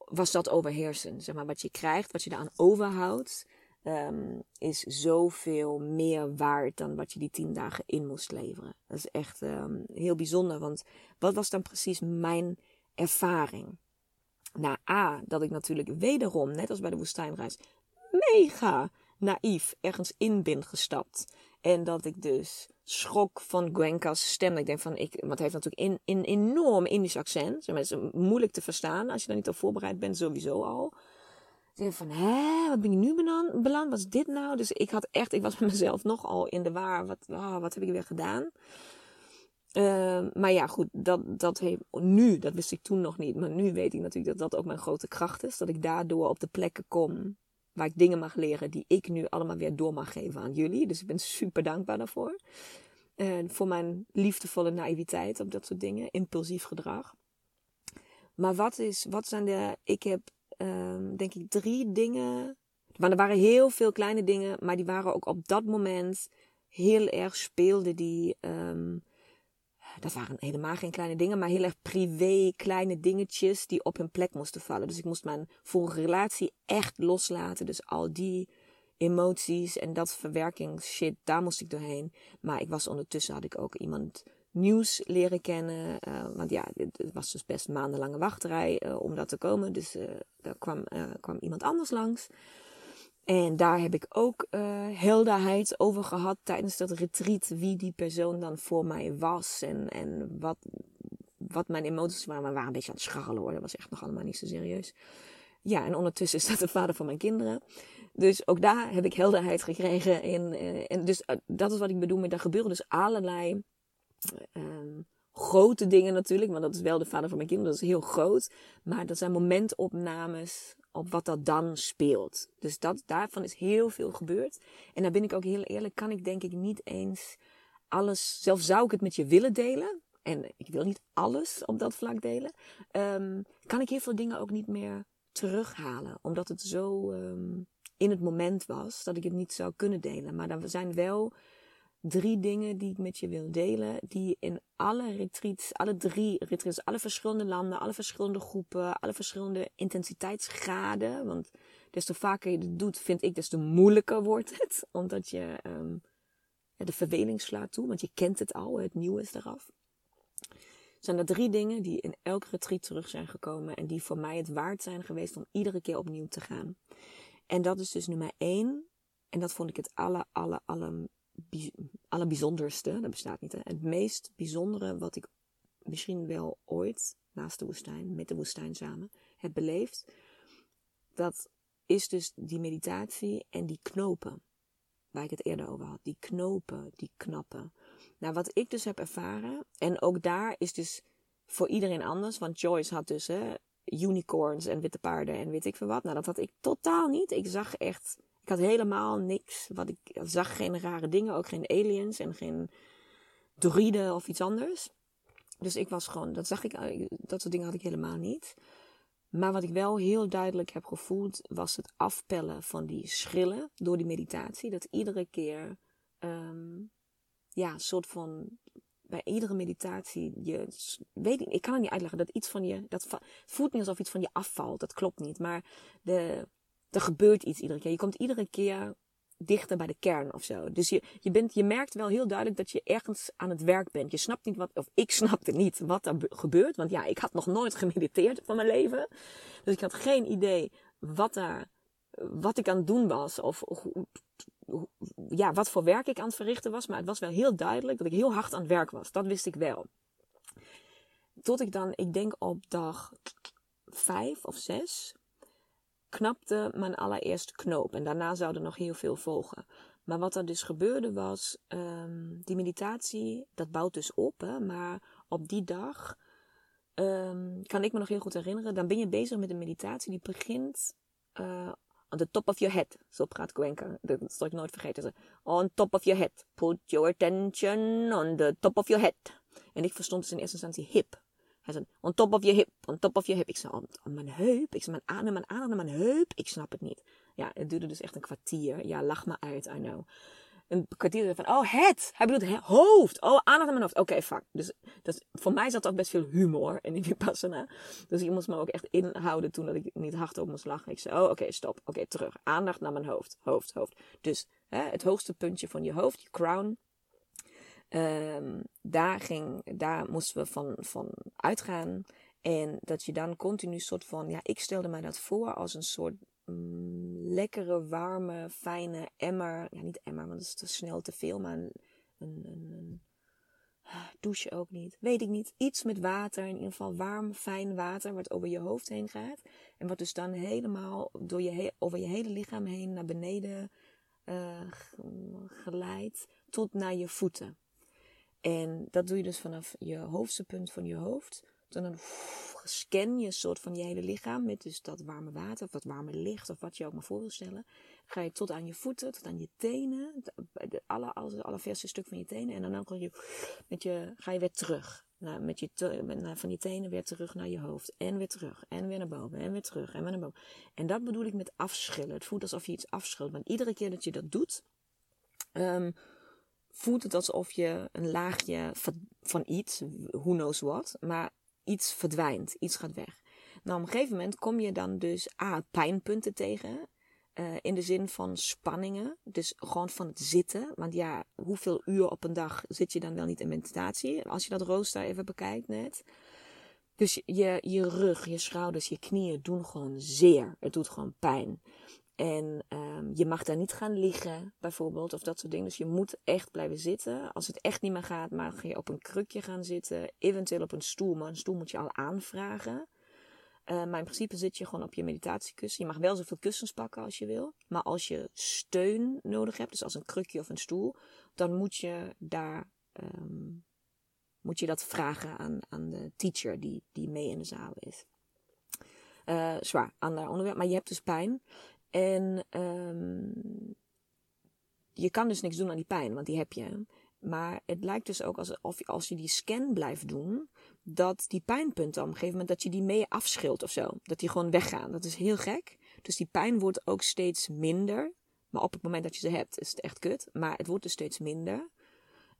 Speaker 1: was dat overheersen. Zeg maar, wat je krijgt, wat je eraan overhoudt, um, is zoveel meer waard dan wat je die tien dagen in moest leveren. Dat is echt um, heel bijzonder, want wat was dan precies mijn ervaring? Nou, A, dat ik natuurlijk wederom, net als bij de woestijnreis, mega naïef ergens in ben gestapt. En dat ik dus schrok van Gwenka's stem. Ik denk van, ik, want hij heeft natuurlijk een in, enorm Indisch accent. Het is moeilijk te verstaan als je daar niet op voorbereid bent, sowieso al. Ik denk van, hè, wat ben je nu beland? Wat is dit nou? Dus ik had echt, ik was met mezelf nogal in de waar. Wat, oh, wat heb ik weer gedaan? Uh, maar ja, goed, dat, dat heeft nu, dat wist ik toen nog niet. Maar nu weet ik natuurlijk dat dat ook mijn grote kracht is. Dat ik daardoor op de plekken kom waar ik dingen mag leren die ik nu allemaal weer door mag geven aan jullie. Dus ik ben super dankbaar daarvoor. En voor mijn liefdevolle naïviteit op dat soort dingen, impulsief gedrag. Maar wat, is, wat zijn de. Ik heb um, denk ik drie dingen. Maar er waren heel veel kleine dingen, maar die waren ook op dat moment heel erg speelden die. Um, dat waren helemaal geen kleine dingen, maar heel erg privé, kleine dingetjes die op hun plek moesten vallen. Dus ik moest mijn vorige relatie echt loslaten. Dus al die emoties en dat verwerkingsshit, daar moest ik doorheen. Maar ik was ondertussen, had ik ook iemand nieuws leren kennen. Uh, want ja, het was dus best maandenlange wachtrij uh, om dat te komen. Dus uh, daar kwam, kwam iemand anders langs. En daar heb ik ook helderheid over gehad tijdens dat retreat. Wie die persoon dan voor mij was. En, en wat, wat mijn emoties waren. Maar we waren een beetje aan het scharrelen hoor. Dat was echt nog allemaal niet zo serieus. Ja, en ondertussen is dat de vader van mijn kinderen. Dus ook daar heb ik helderheid gekregen. In, en dus dat is wat ik bedoel met, er gebeuren dus allerlei Ehm, grote dingen natuurlijk, want dat is wel de vader van mijn kinderen, dat is heel groot. Maar dat zijn momentopnames op wat dat dan speelt. Dus dat, daarvan is heel veel gebeurd. En daar ben ik ook heel eerlijk, kan ik denk ik niet eens alles, zelf zou ik het met je willen delen. En ik wil niet alles op dat vlak delen. Um, kan ik heel veel dingen ook niet meer terughalen. Omdat het zo um, in het moment was dat ik het niet zou kunnen delen. Maar er zijn wel drie dingen die ik met je wil delen. Die in alle retreats, alle drie retreats, alle verschillende landen, alle verschillende groepen, alle verschillende intensiteitsgraden. Want des te vaker je het doet, vind ik, des te moeilijker wordt het. Omdat je um, de verveling slaat toe, want je kent het al, het nieuwe is eraf. Zijn er drie dingen die in elk retreat terug zijn gekomen en die voor mij het waard zijn geweest om iedere keer opnieuw te gaan. En dat is dus nummer één. En dat vond ik het alle, alle, alle allerbijzonderste, dat bestaat niet, hè, het meest bijzondere wat ik misschien wel ooit naast de woestijn, met de woestijn samen, heb beleefd. Dat is dus die meditatie en die knopen, waar ik het eerder over had. Die knopen, die knappen. Nou, wat ik dus heb ervaren, en ook daar is dus voor iedereen anders, want Joyce had dus hè, unicorns en witte paarden en weet ik veel wat. Nou, dat had ik totaal niet. Ik zag echt ik had helemaal niks. Wat ik zag geen rare dingen, ook geen aliens en geen druiden of iets anders. Dus ik was gewoon, dat zag ik, dat soort dingen had ik helemaal niet. Maar wat ik wel heel duidelijk heb gevoeld, was het afpellen van die schrillen door die meditatie. Dat iedere keer, um, ja, een soort van, bij iedere meditatie, je, weet ik, ik kan het niet uitleggen, dat iets van je, dat voelt niet alsof iets van je afvalt. Dat klopt niet. Maar de, er gebeurt iets iedere keer. Je komt iedere keer dichter bij de kern of zo. Dus je, je, bent, je merkt wel heel duidelijk dat je ergens aan het werk bent. Je snapt niet wat, of ik snapte niet wat er gebeurt. Want ja, ik had nog nooit gemediteerd van mijn leven. Dus ik had geen idee wat, daar, wat ik aan het doen was. Of, ja, wat voor werk ik aan het verrichten was. Maar het was wel heel duidelijk dat ik heel hard aan het werk was. Dat wist ik wel. Tot ik dan, ik denk op dag vijf of zes, knapte mijn allereerste knoop. En daarna zou er nog heel veel volgen. Maar wat er dus gebeurde was, um, die meditatie, dat bouwt dus op. Hè, maar op die dag um, kan ik me nog heel goed herinneren. Dan ben je bezig met een meditatie die begint uh, on the top of your head. Zo praat Gwenka. Dat zal ik nooit vergeten. On top of your head. Put your attention on the top of your head. En ik verstond dus in eerste instantie hip. Hij zei, on top of your hip, on top of your hip. Ik zei, on, mijn heup? Ik zei, mijn adem, mijn adem, mijn heup? Ik snap het niet. Ja, het duurde dus echt een kwartier. Ja, lach me uit, I know. Een kwartier van, oh, het. Hij bedoelt he, hoofd. Oh, aandacht aan mijn hoofd. Oké, fuck. Dus dat, voor mij zat ook best veel humor in die vipassana. Dus ik moest me ook echt inhouden toen dat ik niet hardop moest lachen. Ik zei, oh, oké, stop. Oké, terug. Aandacht naar mijn hoofd. Hoofd, hoofd. Dus hè, het hoogste puntje van je hoofd, je crown, Um, daar, ging, daar moesten we van, van uitgaan. En dat je dan continu soort van, ja, ik stelde mij dat voor als een soort mm, lekkere, warme, fijne emmer. Ja, niet emmer, want dat is te snel te veel, maar een, een, ah, douche ook niet. Weet ik niet. Iets met water, in ieder geval warm, fijn water, wat over je hoofd heen gaat. En wat dus dan helemaal door je, over je hele lichaam heen naar beneden uh, geleidt tot naar je voeten. En dat doe je dus vanaf je hoofdste punt van je hoofd. Dan scan je een soort van je hele lichaam met dus dat warme water of dat warme licht of wat je ook maar voor wil stellen. Ga je tot aan je voeten, tot aan je tenen, de alle, alle, stuk van je tenen. En dan je, met je, ga je weer terug Nou, met je van je tenen weer terug naar je hoofd. En weer terug. En weer naar boven. En weer terug. En weer naar boven. En dat bedoel ik met afschillen. Het voelt alsof je iets afschilt. Want iedere keer dat je dat doet, um, voelt het alsof je een laagje van iets, who knows what, maar iets verdwijnt. Iets gaat weg. Nou, op een gegeven moment kom je dan dus A, pijnpunten tegen. Uh, in de zin van spanningen. Dus gewoon van het zitten. Want ja, hoeveel uur op een dag zit je dan wel niet in meditatie? Als je dat rooster even bekijkt net. Dus je, je rug, je schouders, je knieën doen gewoon zeer. Het doet gewoon pijn. En um, je mag daar niet gaan liggen, bijvoorbeeld, of dat soort dingen. Dus je moet echt blijven zitten. Als het echt niet meer gaat, mag je op een krukje gaan zitten. Eventueel op een stoel, maar een stoel moet je al aanvragen. Uh, maar in principe zit je gewoon op je meditatiekussen. Je mag wel zoveel kussens pakken als je wil. Maar als je steun nodig hebt, dus als een krukje of een stoel, dan moet je daar um, moet je dat vragen aan, aan de teacher die, die mee in de zaal is. Uh, zwaar, ander onderwerp. Maar je hebt dus pijn. En um, je kan dus niks doen aan die pijn, want die heb je. Maar het lijkt dus ook alsof als je die scan blijft doen, dat die pijnpunten op een gegeven moment dat je die mee afschilt of zo. Dat die gewoon weggaan. Dat is heel gek. Dus die pijn wordt ook steeds minder. Maar op het moment dat je ze hebt, is het echt kut. Maar het wordt dus steeds minder.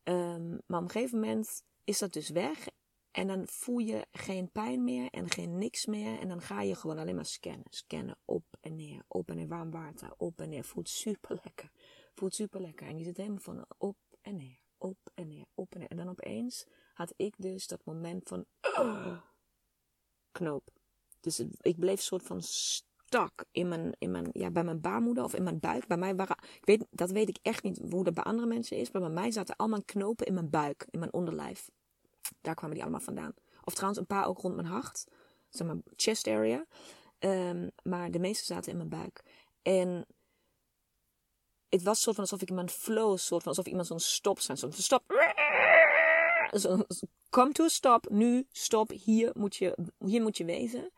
Speaker 1: Um, maar op een gegeven moment is dat dus weg. En dan voel je geen pijn meer en geen niks meer. En dan ga je gewoon alleen maar scannen. Scannen op en neer, op en neer, warm water, op en neer. Voelt super lekker. Voelt super lekker. En je zit helemaal van op en neer, op en neer, op en neer. En dan opeens had ik dus dat moment van uh, knoop. Dus ik bleef soort van stak in mijn, in mijn, ja, bij mijn baarmoeder of in mijn buik. Bij mij waren, ik weet, dat weet ik echt niet hoe dat bij andere mensen is. Maar bij mij zaten allemaal knopen in mijn buik, in mijn onderlijf. Daar kwamen die allemaal vandaan. Of trouwens een paar ook rond mijn hart. Zeg maar chest area. Um, maar de meeste zaten in mijn buik. En het was soort van alsof ik in mijn flow, soort van alsof iemand zo'n stop zijn. Zo'n stop. Zo, come to stop. Nu, stop. Hier moet je, hier moet je wezen.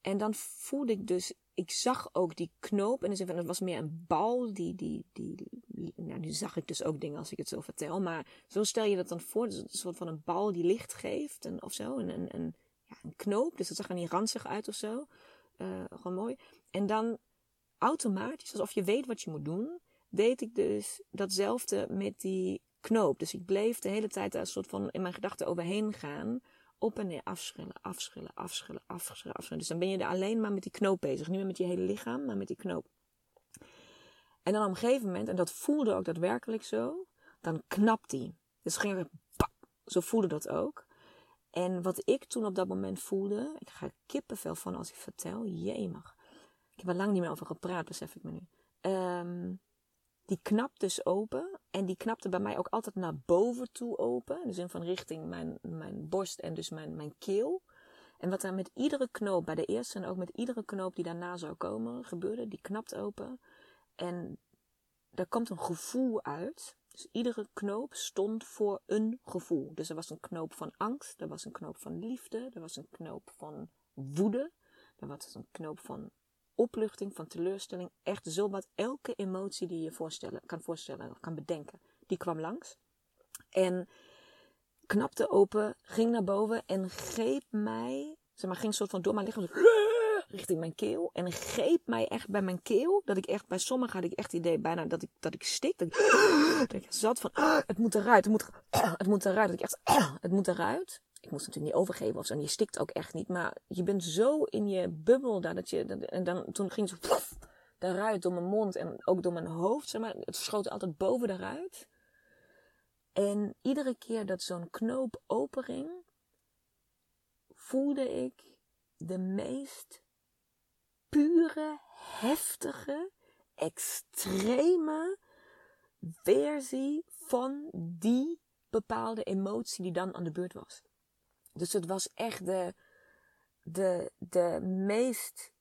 Speaker 1: En dan voelde ik dus, ik zag ook die knoop. En het was meer een bal. Die, die, die, nou, nu zag ik dus ook dingen als ik het zo vertel. Maar zo stel je dat dan voor. Dus een soort van een bal die licht geeft. En, of zo. Een, een, een, ja, een knoop. Dus dat zag er niet ranzig uit of zo. Uh, gewoon mooi. En dan automatisch, alsof je weet wat je moet doen, deed ik dus datzelfde met die knoop. Dus ik bleef de hele tijd daar een soort van in mijn gedachten overheen gaan op en neer afschillen, afschillen, afschillen, afschillen, afschillen. Dus dan ben je er alleen maar met die knoop bezig. Niet meer met je hele lichaam, maar met die knoop. En dan op een gegeven moment, en dat voelde ook daadwerkelijk zo, dan knapt die. Dus ging er, zo voelde dat ook. En wat ik toen op dat moment voelde, ik ga kippenvel van als ik vertel, jemig. Ik heb er lang niet meer over gepraat, besef ik me nu. Um, die knapt dus open. En die knapte bij mij ook altijd naar boven toe open. In van richting mijn, mijn borst en dus mijn, mijn keel. En wat er met iedere knoop, bij de eerste en ook met iedere knoop die daarna zou komen, gebeurde, die knapt open. En daar komt een gevoel uit. Dus iedere knoop stond voor een gevoel. Dus er was een knoop van angst, er was een knoop van liefde, er was een knoop van woede, er was een knoop van opluchting, van teleurstelling. Echt zo wat elke emotie die je voorstellen, kan voorstellen of kan bedenken, die kwam langs. En knapte open, ging naar boven en greep mij, zeg maar, ging soort van door mijn lichaam richting mijn keel. En greep mij echt bij mijn keel. Dat ik echt, bij sommigen had ik echt het idee bijna dat ik, dat ik stik. Dat ik, ik zat van, het moet eruit, het moet, het moet eruit. Dat ik echt, het moet eruit ik moest natuurlijk niet overgeven of zo. En je stikt ook echt niet. Maar je bent zo in je bubbel dat het je. En dan, toen ging het zo daaruit door mijn mond en ook door mijn hoofd. Zeg maar. Het schoot altijd boven daaruit. En iedere keer dat zo'n knoop openging, voelde ik de meest pure, heftige, extreme versie van die bepaalde emotie die dan aan de beurt was. Dus het was echt de, de, de meest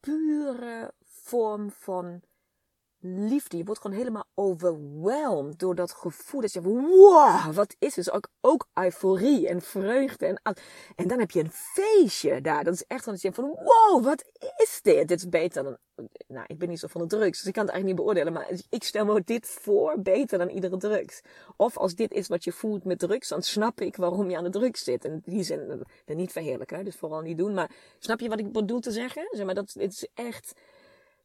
Speaker 1: pure vorm van liefde. Je wordt gewoon helemaal overweldigd door dat gevoel. Dat je wow, wat is het? Dus ook, ook euforie en vreugde. En, en dan heb je een feestje daar. Dat is echt dat je van wow, wat is dit? Dit is beter dan... Nou, ik ben niet zo van de drugs, dus ik kan het eigenlijk niet beoordelen. Maar ik stel me dit voor beter dan iedere drugs. Of als dit is wat je voelt met drugs, dan snap ik waarom je aan de drugs zit. En die zin, ben niet verheerlijken, dus vooral niet doen. Maar snap je wat ik bedoel te zeggen? Zeg maar, dat, het is echt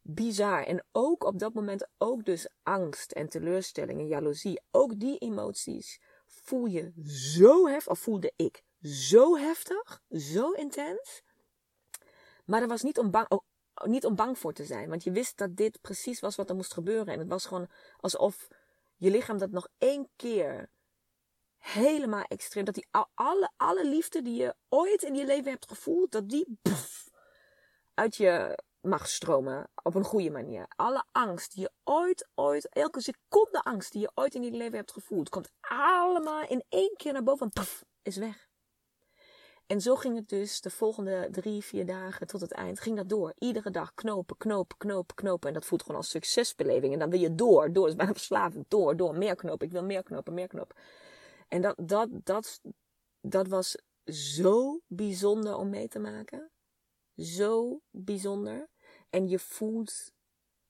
Speaker 1: bizar. En ook op dat moment ook dus angst en teleurstelling en jaloezie. Ook die emoties voel je zo heftig, of voelde ik zo heftig, zo intens. Maar er was niet om bang, oh, niet om bang voor te zijn. Want je wist dat dit precies was wat er moest gebeuren. En het was gewoon alsof je lichaam dat nog één keer helemaal extreem. Dat die alle, alle liefde die je ooit in je leven hebt gevoeld, dat die uit je mag stromen op een goede manier. Alle angst die je ooit, ooit, elke seconde angst die je ooit in je leven hebt gevoeld, komt allemaal in één keer naar boven en puff, is weg. En zo ging het dus de volgende drie, vier dagen tot het eind. Ging dat door. Iedere dag knopen, knopen, knopen, knopen. En dat voelt gewoon als succesbeleving. En dan wil je door, door. Is bijna verslavend. Door, door. Meer knopen. Ik wil meer knopen, meer knopen. En dat, dat, dat, dat was zo bijzonder om mee te maken. Zo bijzonder. En je voelt,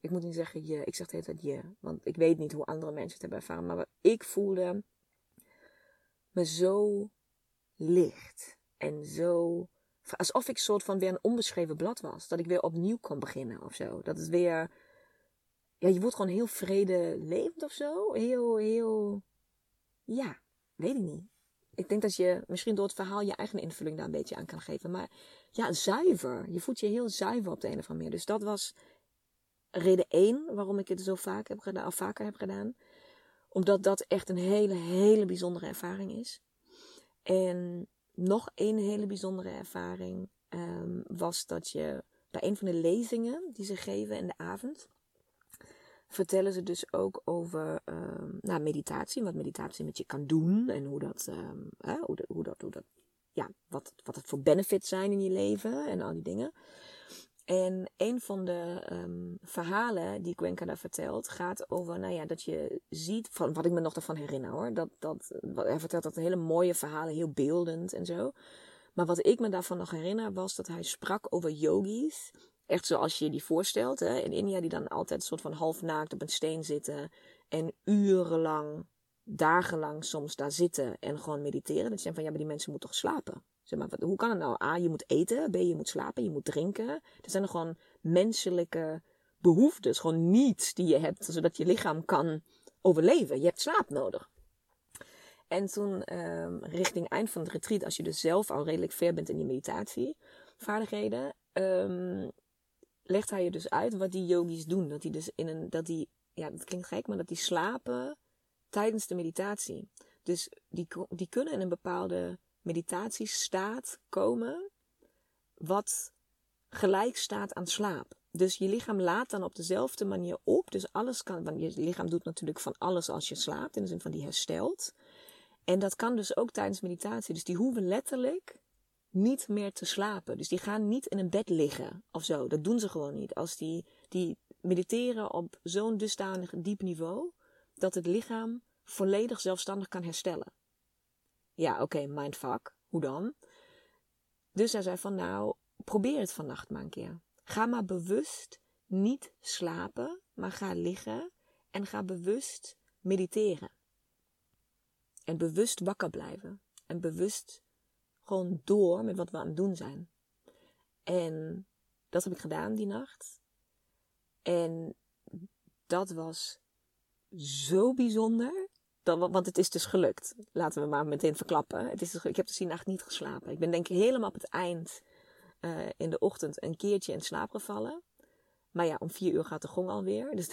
Speaker 1: ik moet niet zeggen je, ik zeg de hele tijd je, want ik weet niet hoe andere mensen het hebben ervaren, maar ik voelde me zo licht en zo, alsof ik soort van weer een onbeschreven blad was, dat ik weer opnieuw kon beginnen of zo. Dat het weer, ja, je wordt gewoon heel vredelevend of zo, heel, heel, ja, weet ik niet. Ik denk dat je misschien door het verhaal je eigen invulling daar een beetje aan kan geven. Maar ja, zuiver. Je voelt je heel zuiver op de een of andere manier. Dus dat was reden één waarom ik het zo vaak heb gedaan, of vaker heb gedaan. Omdat dat echt een hele, hele bijzondere ervaring is. En nog één hele bijzondere ervaring um, was dat je bij een van de lezingen die ze geven in de avond vertellen ze dus ook over um, nou, meditatie. Wat meditatie met je kan doen. En hoe dat, dat, hoe, dat, hoe dat, ja, wat, wat het voor benefits zijn in je leven. En al die dingen. En een van de um, verhalen die Gwenka daar vertelt, gaat over, nou ja, dat je ziet, van wat ik me nog ervan herinner hoor. Dat, dat, hij vertelt dat hele mooie verhalen, heel beeldend en zo. Maar wat ik me daarvan nog herinner was dat hij sprak over yogis Echt zoals je je die voorstelt. Hè? In India die dan altijd een soort van half naakt op een steen zitten. En urenlang, dagenlang soms daar zitten en gewoon mediteren. Dat je van ja, maar die mensen moeten toch slapen. Zeg maar, hoe kan het nou? A, je moet eten. B, je moet slapen. Je moet drinken. Er zijn gewoon menselijke behoeftes. Gewoon niets die je hebt, zodat je lichaam kan overleven. Je hebt slaap nodig. En toen, um, richting eind van het retreat, als je dus zelf al redelijk ver bent in die meditatievaardigheden, um, legt hij je dus uit wat die yogis doen. Dat die dus in een, dat die, ja, dat klinkt gek, maar dat die slapen tijdens de meditatie. Dus die, die kunnen in een bepaalde meditatiestaat komen, wat gelijk staat aan slaap. Dus je lichaam laat dan op dezelfde manier op. Dus alles kan, je lichaam doet natuurlijk van alles als je slaapt, in de zin van die herstelt. En dat kan dus ook tijdens meditatie. Dus die hoeven letterlijk niet meer te slapen. Dus die gaan niet in een bed liggen of zo. Dat doen ze gewoon niet. Als die, die mediteren op zo'n dusdanig diep niveau dat het lichaam volledig zelfstandig kan herstellen. Ja, oké, mindfuck. Hoe dan? Dus hij zei van nou, probeer het vannacht maar een keer. Ga maar bewust niet slapen, maar ga liggen en ga bewust mediteren. En bewust wakker blijven. En bewust gewoon door met wat we aan het doen zijn. En dat heb ik gedaan die nacht. En dat was zo bijzonder. Want het is dus gelukt. Laten we maar meteen verklappen. Het is dus, ik heb dus die nacht niet geslapen. Ik ben denk ik helemaal op het eind uh, in de ochtend een keertje in slaap gevallen. Maar ja, om vier uur gaat de gong alweer. Dus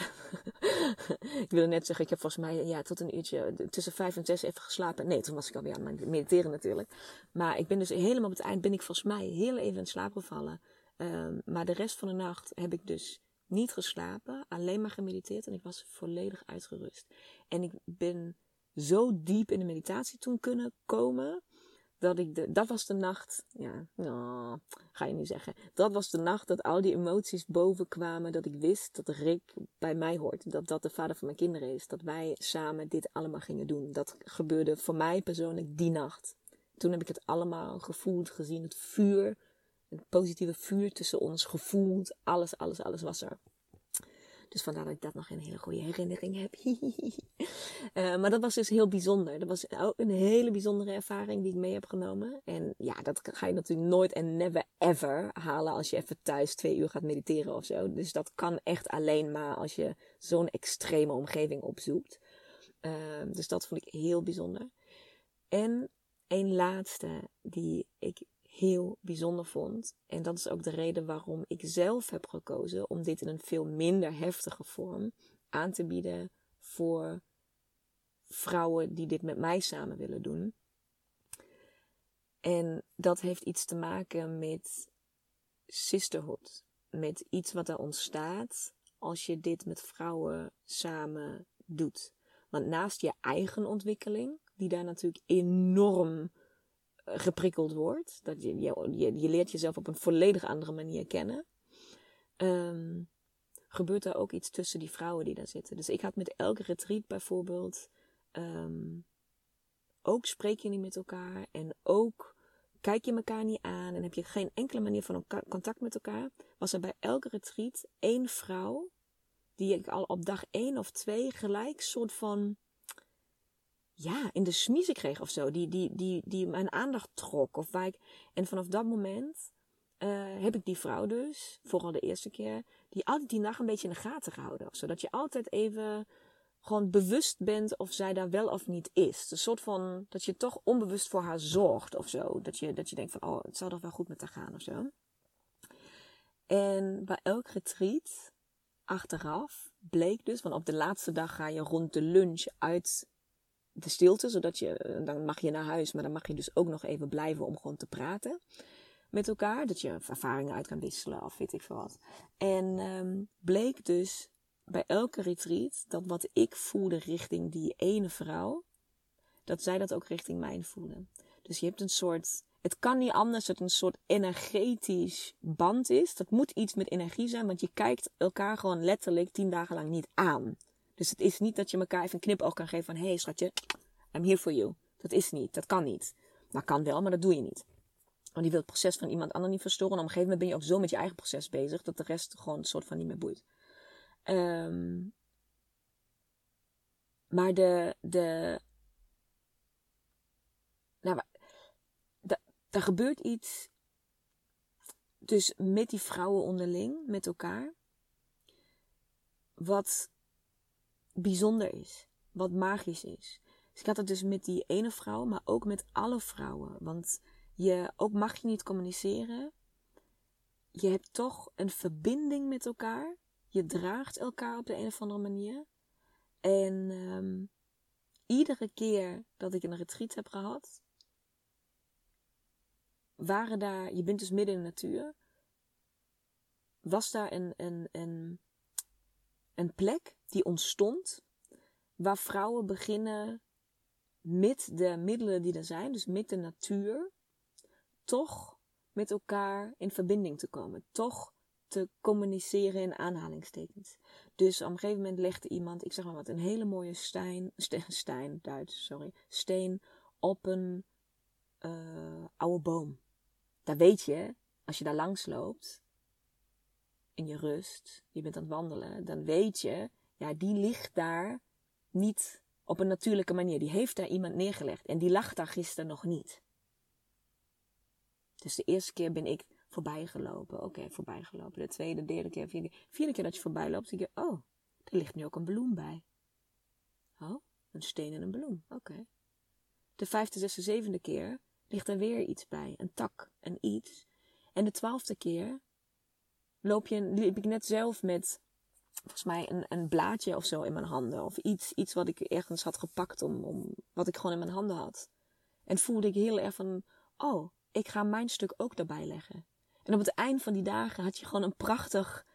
Speaker 1: ik wilde net zeggen, ik heb volgens mij ja, tot een uurtje tussen vijf en zes even geslapen. Nee, toen was ik alweer aan het mediteren natuurlijk. Maar ik ben dus helemaal op het eind, ben ik volgens mij heel even in slaap gevallen. Um, maar de rest van de nacht heb ik dus niet geslapen, alleen maar gemediteerd en ik was volledig uitgerust. En ik ben zo diep in de meditatie toen kunnen komen,
Speaker 2: dat ik de, dat was de nacht, ja, nou, ga je nu zeggen. Dat was de nacht dat al die emoties bovenkwamen. Dat ik wist dat Rick bij mij hoort. Dat dat de vader van mijn kinderen is. Dat wij samen dit allemaal gingen doen. Dat gebeurde voor mij persoonlijk die nacht. Toen heb ik het allemaal gevoeld, gezien. Het vuur, het positieve vuur tussen ons gevoeld. Alles, alles, alles was er. Dus vandaar dat ik dat nog een hele goede herinnering heb. uh, maar dat was dus heel bijzonder. Dat was ook een hele bijzondere ervaring die ik mee heb genomen. En ja, dat ga je natuurlijk nooit en never ever halen als je even thuis twee uur gaat mediteren of zo. Dus dat kan echt alleen maar als je zo'n extreme omgeving opzoekt. Uh, dus dat vond ik heel bijzonder. En een laatste die ik heel bijzonder vond. En dat is ook de reden waarom ik zelf heb gekozen om dit in een veel minder heftige vorm aan te bieden voor vrouwen die dit met mij samen willen doen. En dat heeft iets te maken met sisterhood. Met iets wat er ontstaat als je dit met vrouwen samen doet. Want naast je eigen ontwikkeling, die daar natuurlijk enorm geprikkeld wordt. Dat je, je, leert jezelf op een volledig andere manier kennen. Um, gebeurt er ook iets tussen die vrouwen die daar zitten. Dus ik had met elke retreat bijvoorbeeld. Um, ook spreek je niet met elkaar. En ook kijk je elkaar niet aan. En heb je geen enkele manier van contact met elkaar. Was er bij elke retreat één vrouw. Die ik al op dag één of twee gelijk soort van ja, in de smiezen kreeg of zo. Die, die, die, die mijn aandacht trok. Of waar en vanaf dat moment uh, heb ik die vrouw dus, vooral de eerste keer, die altijd die nacht een beetje in de gaten gehouden. Of zo. Dat je altijd even gewoon bewust bent of zij daar wel of niet is. Een soort van, dat je toch onbewust voor haar zorgt of zo. Dat je, dat je denkt van, oh, het zal toch wel goed met haar gaan of zo. En bij elk retreat, achteraf, bleek dus, want op de laatste dag ga je rond de lunch uit de stilte, zodat je, eh, dan mag je naar huis, maar dan mag je dus ook nog even blijven om gewoon te praten met elkaar. Dat je ervaringen uit kan wisselen of weet ik veel wat. En um, bleek dus bij elke retreat dat wat ik voelde richting die ene vrouw, dat zij dat ook richting mij voelde. Dus je hebt een soort, het kan niet anders dat het een soort energetisch band is. Dat moet iets met energie zijn, want je kijkt elkaar gewoon letterlijk tien dagen lang niet aan. Dus het is niet dat je elkaar even een knipoog kan geven van... Hé hey, schatje, I'm here for you. Dat is niet. Dat kan niet. Dat kan wel, maar dat doe je niet. Want die wil het proces van iemand anders niet verstoren. En op een gegeven moment ben je ook zo met je eigen proces bezig... dat de rest gewoon een soort van niet meer boeit. Um, maar de... de nou, er gebeurt iets... Dus met die vrouwen onderling, met elkaar... Wat bijzonder is. Wat magisch is. Dus ik had het dus met die ene vrouw, maar ook met alle vrouwen. Want je, ook mag je niet communiceren. Je hebt toch een verbinding met elkaar. Je draagt elkaar op de een of andere manier. En um, iedere keer dat ik een retreat heb gehad, waren daar, je bent dus midden in de natuur, was daar een, een, een, een plek die ontstond waar vrouwen beginnen met de middelen die er zijn, dus met de natuur, toch met elkaar in verbinding te komen. Toch te communiceren in aanhalingstekens. Dus op een gegeven moment legde iemand, ik zeg maar wat, een hele mooie steen, steen, Duits, sorry, steen op een uh, oude boom. Daar weet je, als je daar langs loopt, je rust, je bent aan het wandelen, dan weet je, ja, die ligt daar niet op een natuurlijke manier. Die heeft daar iemand neergelegd en die lag daar gisteren nog niet. Dus de eerste keer ben ik voorbij gelopen. Oké, okay, voorbij gelopen. De tweede, derde keer, vierde keer. Vierde keer dat je voorbij loopt, denk je, oh, er ligt nu ook een bloem bij. Oh, een steen en een bloem. Oké. De vijfde, zesde, zevende keer ligt er weer iets bij. Een tak, een iets. En de twaalfde keer loop je, liep ik net zelf met volgens mij een, een blaadje of zo in mijn handen. Of iets, iets wat ik ergens had gepakt om, om, wat ik gewoon in mijn handen had. En voelde ik heel erg van, oh, ik ga mijn stuk ook daarbij leggen. En op het eind van die dagen had je gewoon een prachtig,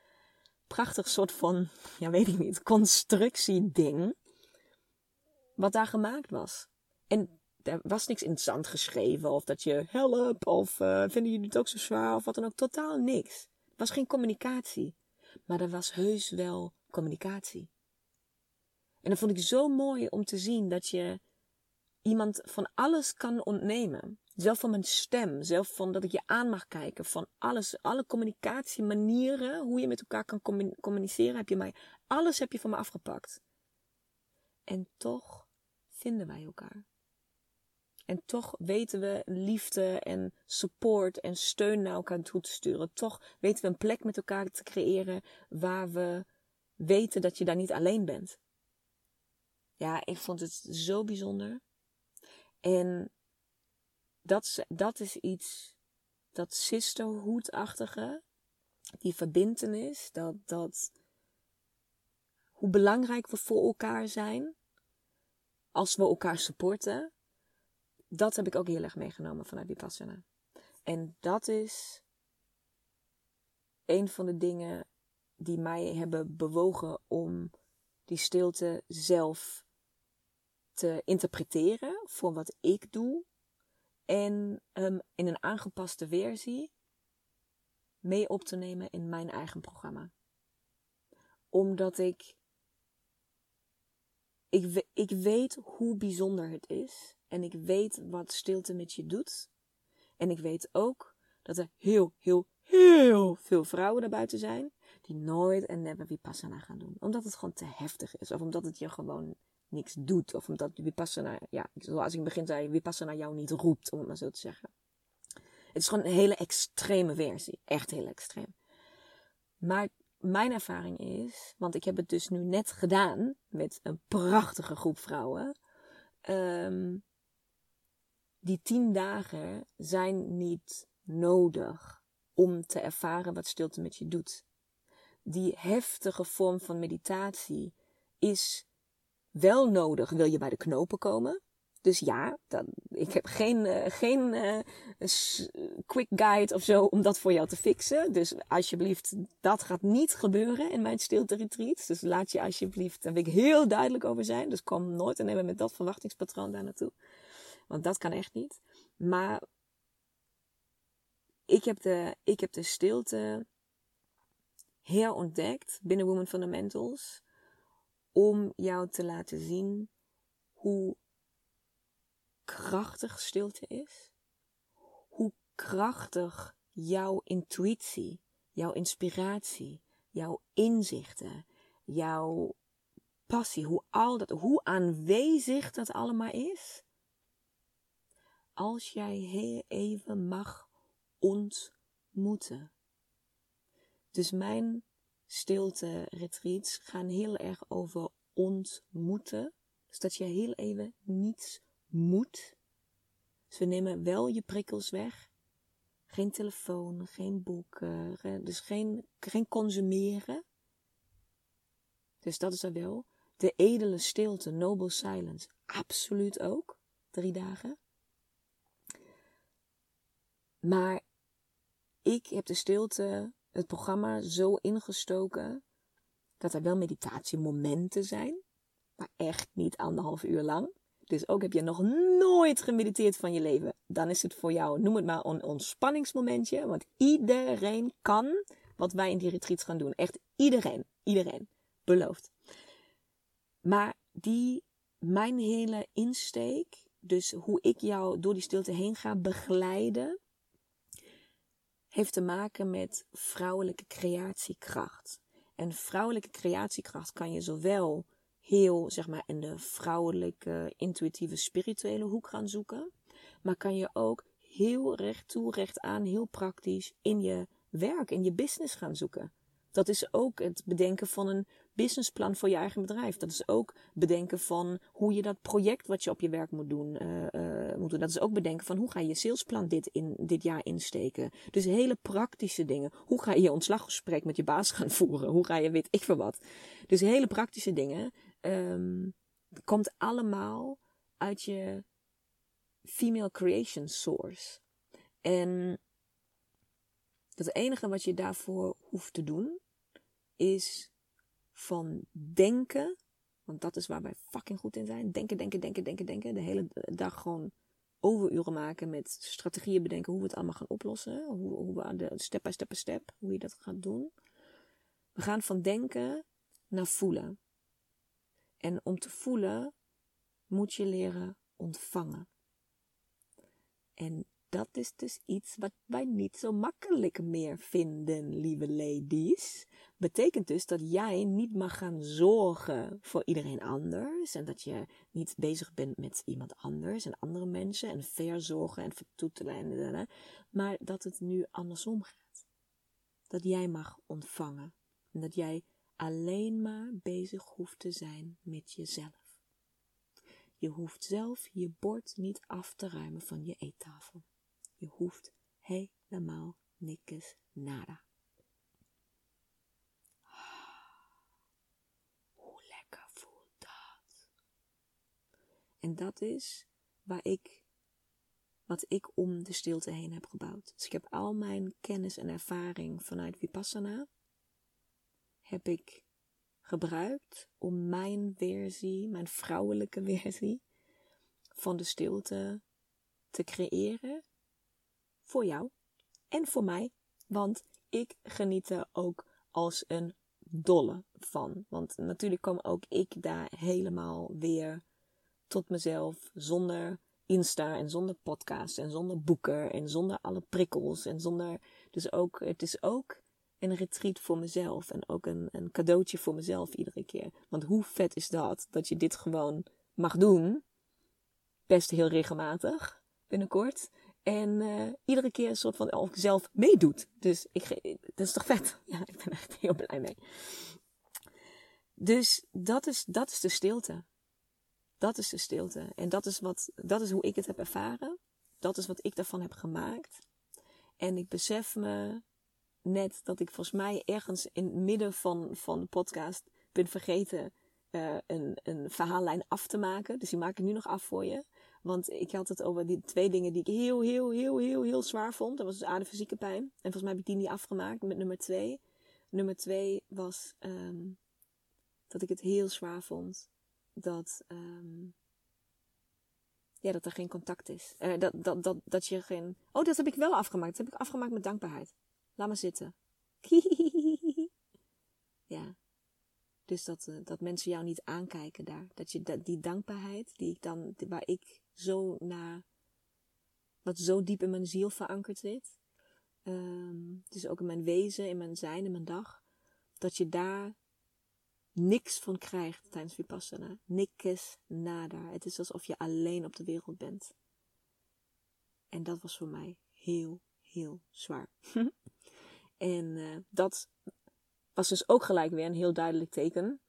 Speaker 2: prachtig soort van, ja weet ik niet, constructieding. Wat daar gemaakt was. En er was niks in het zand geschreven. Of dat je help. Of uh, vinden jullie het ook zo zwaar? Of wat dan ook. Totaal niks. Was geen communicatie. Maar er was heus wel communicatie. En dat vond ik zo mooi om te zien dat je iemand van alles kan ontnemen. Zelf van mijn stem, zelf van dat ik je aan mag kijken, van alles, alle communicatiemanieren, hoe je met elkaar kan communiceren, heb je mij, alles heb je van me afgepakt. En toch vinden wij elkaar. En toch weten we liefde en support en steun naar elkaar toe te sturen. Toch weten we een plek met elkaar te creëren waar we weten dat je daar niet alleen bent. Ja, ik vond het zo bijzonder. En dat, dat is iets, dat sisterhoodachtige, die verbintenis, dat, dat, hoe belangrijk we voor elkaar zijn, als we elkaar supporten, dat heb ik ook heel erg meegenomen vanuit Vipassana. En dat is een van de dingen die mij hebben bewogen om die stilte zelf te interpreteren voor wat ik doe. En um, in een aangepaste versie mee op te nemen in mijn eigen programma. Omdat ik, ik weet hoe bijzonder het is. En ik weet wat stilte met je doet. En ik weet ook dat er heel, heel, heel veel vrouwen daarbuiten zijn die nooit en never vipassana gaan doen. Omdat het gewoon te heftig is. Of omdat het je gewoon niks doet. Of omdat Vipassana, ja, zoals ik begin zei, Vipassana jou niet roept, om het maar zo te zeggen. Het is gewoon een hele extreme versie. Echt heel extreem. Maar mijn ervaring is, want ik heb het dus nu net gedaan met een prachtige groep vrouwen. Um, die tien dagen zijn niet nodig om te ervaren wat stilte met je doet. Die heftige vorm van meditatie is wel nodig, wil je bij de knopen komen. Dus ja, dan, ik heb geen, uh, geen uh, quick guide of zo om dat voor jou te fixen. Dus alsjeblieft, dat gaat niet gebeuren in mijn stilte retreat. Dus laat je alsjeblieft, daar wil ik heel duidelijk over zijn. Dus kom nooit en nemen met dat verwachtingspatroon daar naartoe. Want dat kan echt niet. Maar ik heb de, ik heb de stilte herontdekt binnen Women Fundamentals om jou te laten zien hoe krachtig stilte is. Hoe krachtig jouw intuïtie, jouw inspiratie, jouw inzichten, jouw passie, hoe al dat, hoe aanwezig dat allemaal is. Als jij heel even mag ontmoeten. Dus mijn stilte retreats gaan heel erg over ontmoeten. Dus dat je heel even niets moet. Dus we nemen wel je prikkels weg. Geen telefoon, geen boeken, dus geen, geen consumeren. Dus dat is er wel. De edele stilte, noble silence, absoluut ook. Drie dagen. Maar ik heb de stilte het programma zo ingestoken dat er wel meditatiemomenten zijn, maar echt niet anderhalf uur lang. Dus ook heb je nog nooit gemediteerd van je leven, dan is het voor jou, noem het maar een ontspanningsmomentje, want iedereen kan wat wij in die retreats gaan doen. Echt iedereen, iedereen, beloofd. Maar die, mijn hele insteek, dus hoe ik jou door die stilte heen ga begeleiden, heeft te maken met vrouwelijke creatiekracht. En vrouwelijke creatiekracht kan je zowel heel, zeg maar, in de vrouwelijke, intuïtieve, spirituele hoek gaan zoeken. Maar kan je ook heel recht toe, recht aan, heel praktisch in je werk, in je business gaan zoeken. Dat is ook het bedenken van een businessplan voor je eigen bedrijf. Dat is ook bedenken van hoe je dat project wat je op je werk moet doen, uh, moet doen. Dat is ook bedenken van hoe ga je je salesplan dit, in, dit jaar insteken. Dus hele praktische dingen. Hoe ga je je ontslaggesprek met je baas gaan voeren? Hoe ga je weet ik veel wat? Dus hele praktische dingen. Um, komt allemaal uit je female creation source. En het enige wat je daarvoor hoeft te doen, is van denken Want dat is waar wij fucking goed in zijn. Denken, denken, denken, denken, denken. De hele dag gewoon overuren maken met strategieën bedenken hoe we het allemaal gaan oplossen. Hoe, hoe we de step by step by step, hoe je dat gaat doen. We gaan van denken naar voelen. En om te voelen moet je leren ontvangen. En dat is dus iets wat wij niet zo makkelijk meer vinden, lieve ladies. Betekent dus dat jij niet mag gaan zorgen voor iedereen anders. En dat je niet bezig bent met iemand anders en andere mensen. En verzorgen en vertoetelen. En, maar dat het nu andersom gaat. Dat jij mag ontvangen. En dat jij alleen maar bezig hoeft te zijn met jezelf. Je hoeft zelf je bord niet af te ruimen van je eettafel. Je hoeft helemaal niks nada. Hoe lekker voelt dat? En dat is waar ik, wat ik om de stilte heen heb gebouwd. Dus ik heb al mijn kennis en ervaring vanuit Vipassana, heb ik gebruikt om mijn versie, mijn vrouwelijke versie van de stilte te creëren voor jou en voor mij. Want ik geniet er ook als een dolle van. Want natuurlijk kom ook ik daar helemaal weer tot mezelf zonder Insta en zonder podcast en zonder boeken en zonder alle prikkels en zonder. Dus ook, het is ook een retreat voor mezelf en ook een, een cadeautje voor mezelf iedere keer. Want hoe vet is dat dat je dit gewoon mag doen? Best heel regelmatig binnenkort. En uh, iedere keer een soort van of zelf meedoet. Dus ik, dat is toch vet? Ja, ik ben echt heel blij mee. Dus dat is, dat is de stilte. Dat is de stilte. En dat is, wat, dat is hoe ik het heb ervaren. Dat is wat ik daarvan heb gemaakt. En ik besef me net dat ik volgens mij ergens in het midden van, van de podcast ben vergeten uh, een, een verhaallijn af te maken. Dus die maak ik nu nog af voor je. Want ik had het over die twee dingen die ik heel, heel, heel, heel, heel zwaar vond. Dat was dus A, de fysieke pijn. En volgens mij heb ik die niet afgemaakt met nummer twee. Nummer twee was um, dat ik het heel zwaar vond dat, um, ja, dat er geen contact is. Uh, dat, dat, dat, dat je geen. Oh, dat heb ik wel afgemaakt. Dat heb ik afgemaakt met dankbaarheid. Laat maar zitten. ja. Dus dat, uh, dat mensen jou niet aankijken daar. Dat je dat, die dankbaarheid, die ik dan, waar ik zo naar, wat zo diep in mijn ziel verankerd zit. Um, dus ook in mijn wezen, in mijn zijn, in mijn dag. Dat je daar niks van krijgt tijdens Vipassana. Niks nada. Het is alsof je alleen op de wereld bent. En dat was voor mij heel, heel zwaar. en uh, dat was dus ook gelijk weer een heel duidelijk teken.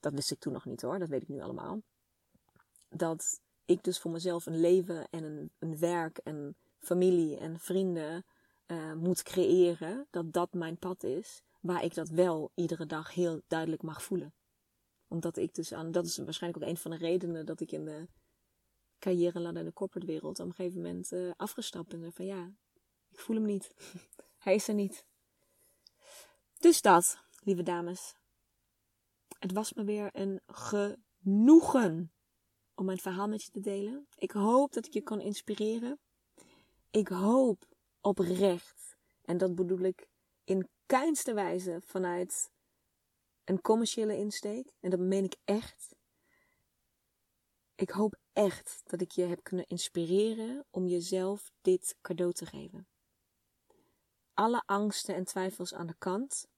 Speaker 2: Dat wist ik toen nog niet hoor, dat weet ik nu allemaal. Dat ik dus voor mezelf een leven en een, een werk en familie en vrienden uh, moet creëren. Dat dat mijn pad is. Waar ik dat wel iedere dag heel duidelijk mag voelen. Omdat ik dus aan, dat is waarschijnlijk ook een van de redenen dat ik in de carrière ladder in de corporate wereld op een gegeven moment uh, afgestapt ben. Van ja, ik voel hem niet. Hij is er niet. Dus dat, lieve dames. Het was me weer een genoegen om mijn verhaal met je te delen. Ik hoop dat ik je kan inspireren. Ik hoop oprecht, en dat bedoel ik in kleinste wijze vanuit een commerciële insteek, en dat meen ik echt. Ik hoop echt dat ik je heb kunnen inspireren om jezelf dit cadeau te geven. Alle angsten en twijfels aan de kant.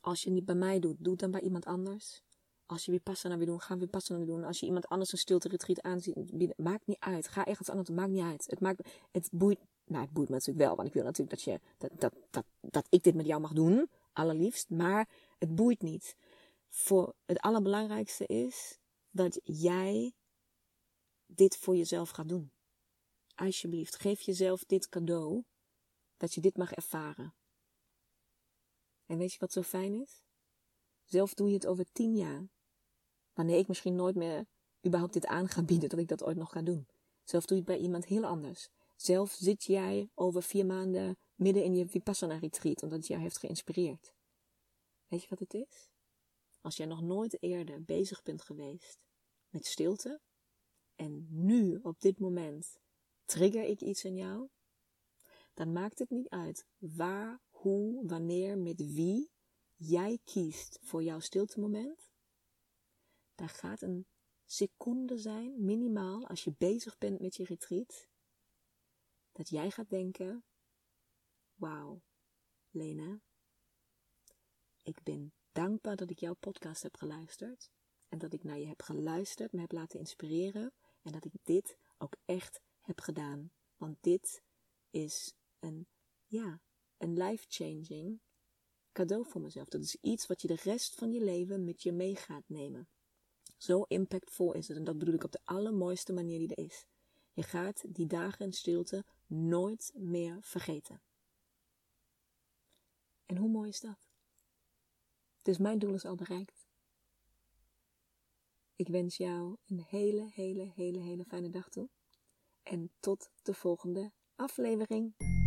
Speaker 2: Als je niet bij mij doet, doe het dan bij iemand anders. Als je Vipassana wil doen, ga Vipassana doen. Als je iemand anders een stilte retreat aanziet, maakt niet uit. Ga ergens anders, maakt niet uit. Het maakt, het boeit, nou het boeit me natuurlijk wel, want ik wil natuurlijk dat je, dat, dat, dat, dat ik dit met jou mag doen, allerliefst. Maar het boeit niet. Voor het allerbelangrijkste is dat jij dit voor jezelf gaat doen. Alsjeblieft, geef jezelf dit cadeau, dat je dit mag ervaren. En weet je wat zo fijn is? Zelf doe je het over tien jaar. Wanneer ik misschien nooit meer überhaupt dit aan ga bieden, dat ik dat ooit nog ga doen. Zelf doe je het bij iemand heel anders. Zelf zit jij over vier maanden midden in je Vipassana retreat, omdat het jou heeft geïnspireerd. Weet je wat het is? als jij nog nooit eerder bezig bent geweest met stilte en nu op dit moment trigger ik iets in jou, dan maakt het niet uit waar, wanneer, met wie jij kiest voor jouw stilte moment. Daar gaat een seconde zijn, minimaal, als je bezig bent met je retreat, dat jij gaat denken: Wauw, Lena, ik ben dankbaar dat ik jouw podcast heb geluisterd en dat ik naar je heb geluisterd, me heb laten inspireren en dat ik dit ook echt heb gedaan. Want dit is een, ja, een life-changing cadeau voor mezelf. Dat is iets wat je de rest van je leven met je mee gaat nemen. Zo impactvol is het. En dat bedoel ik op de allermooiste manier die er is. Je gaat die dagen in stilte nooit meer vergeten. En hoe mooi is dat? Dus mijn doel is al bereikt. Ik wens jou een hele, hele, hele, hele fijne dag toe. En tot de volgende aflevering.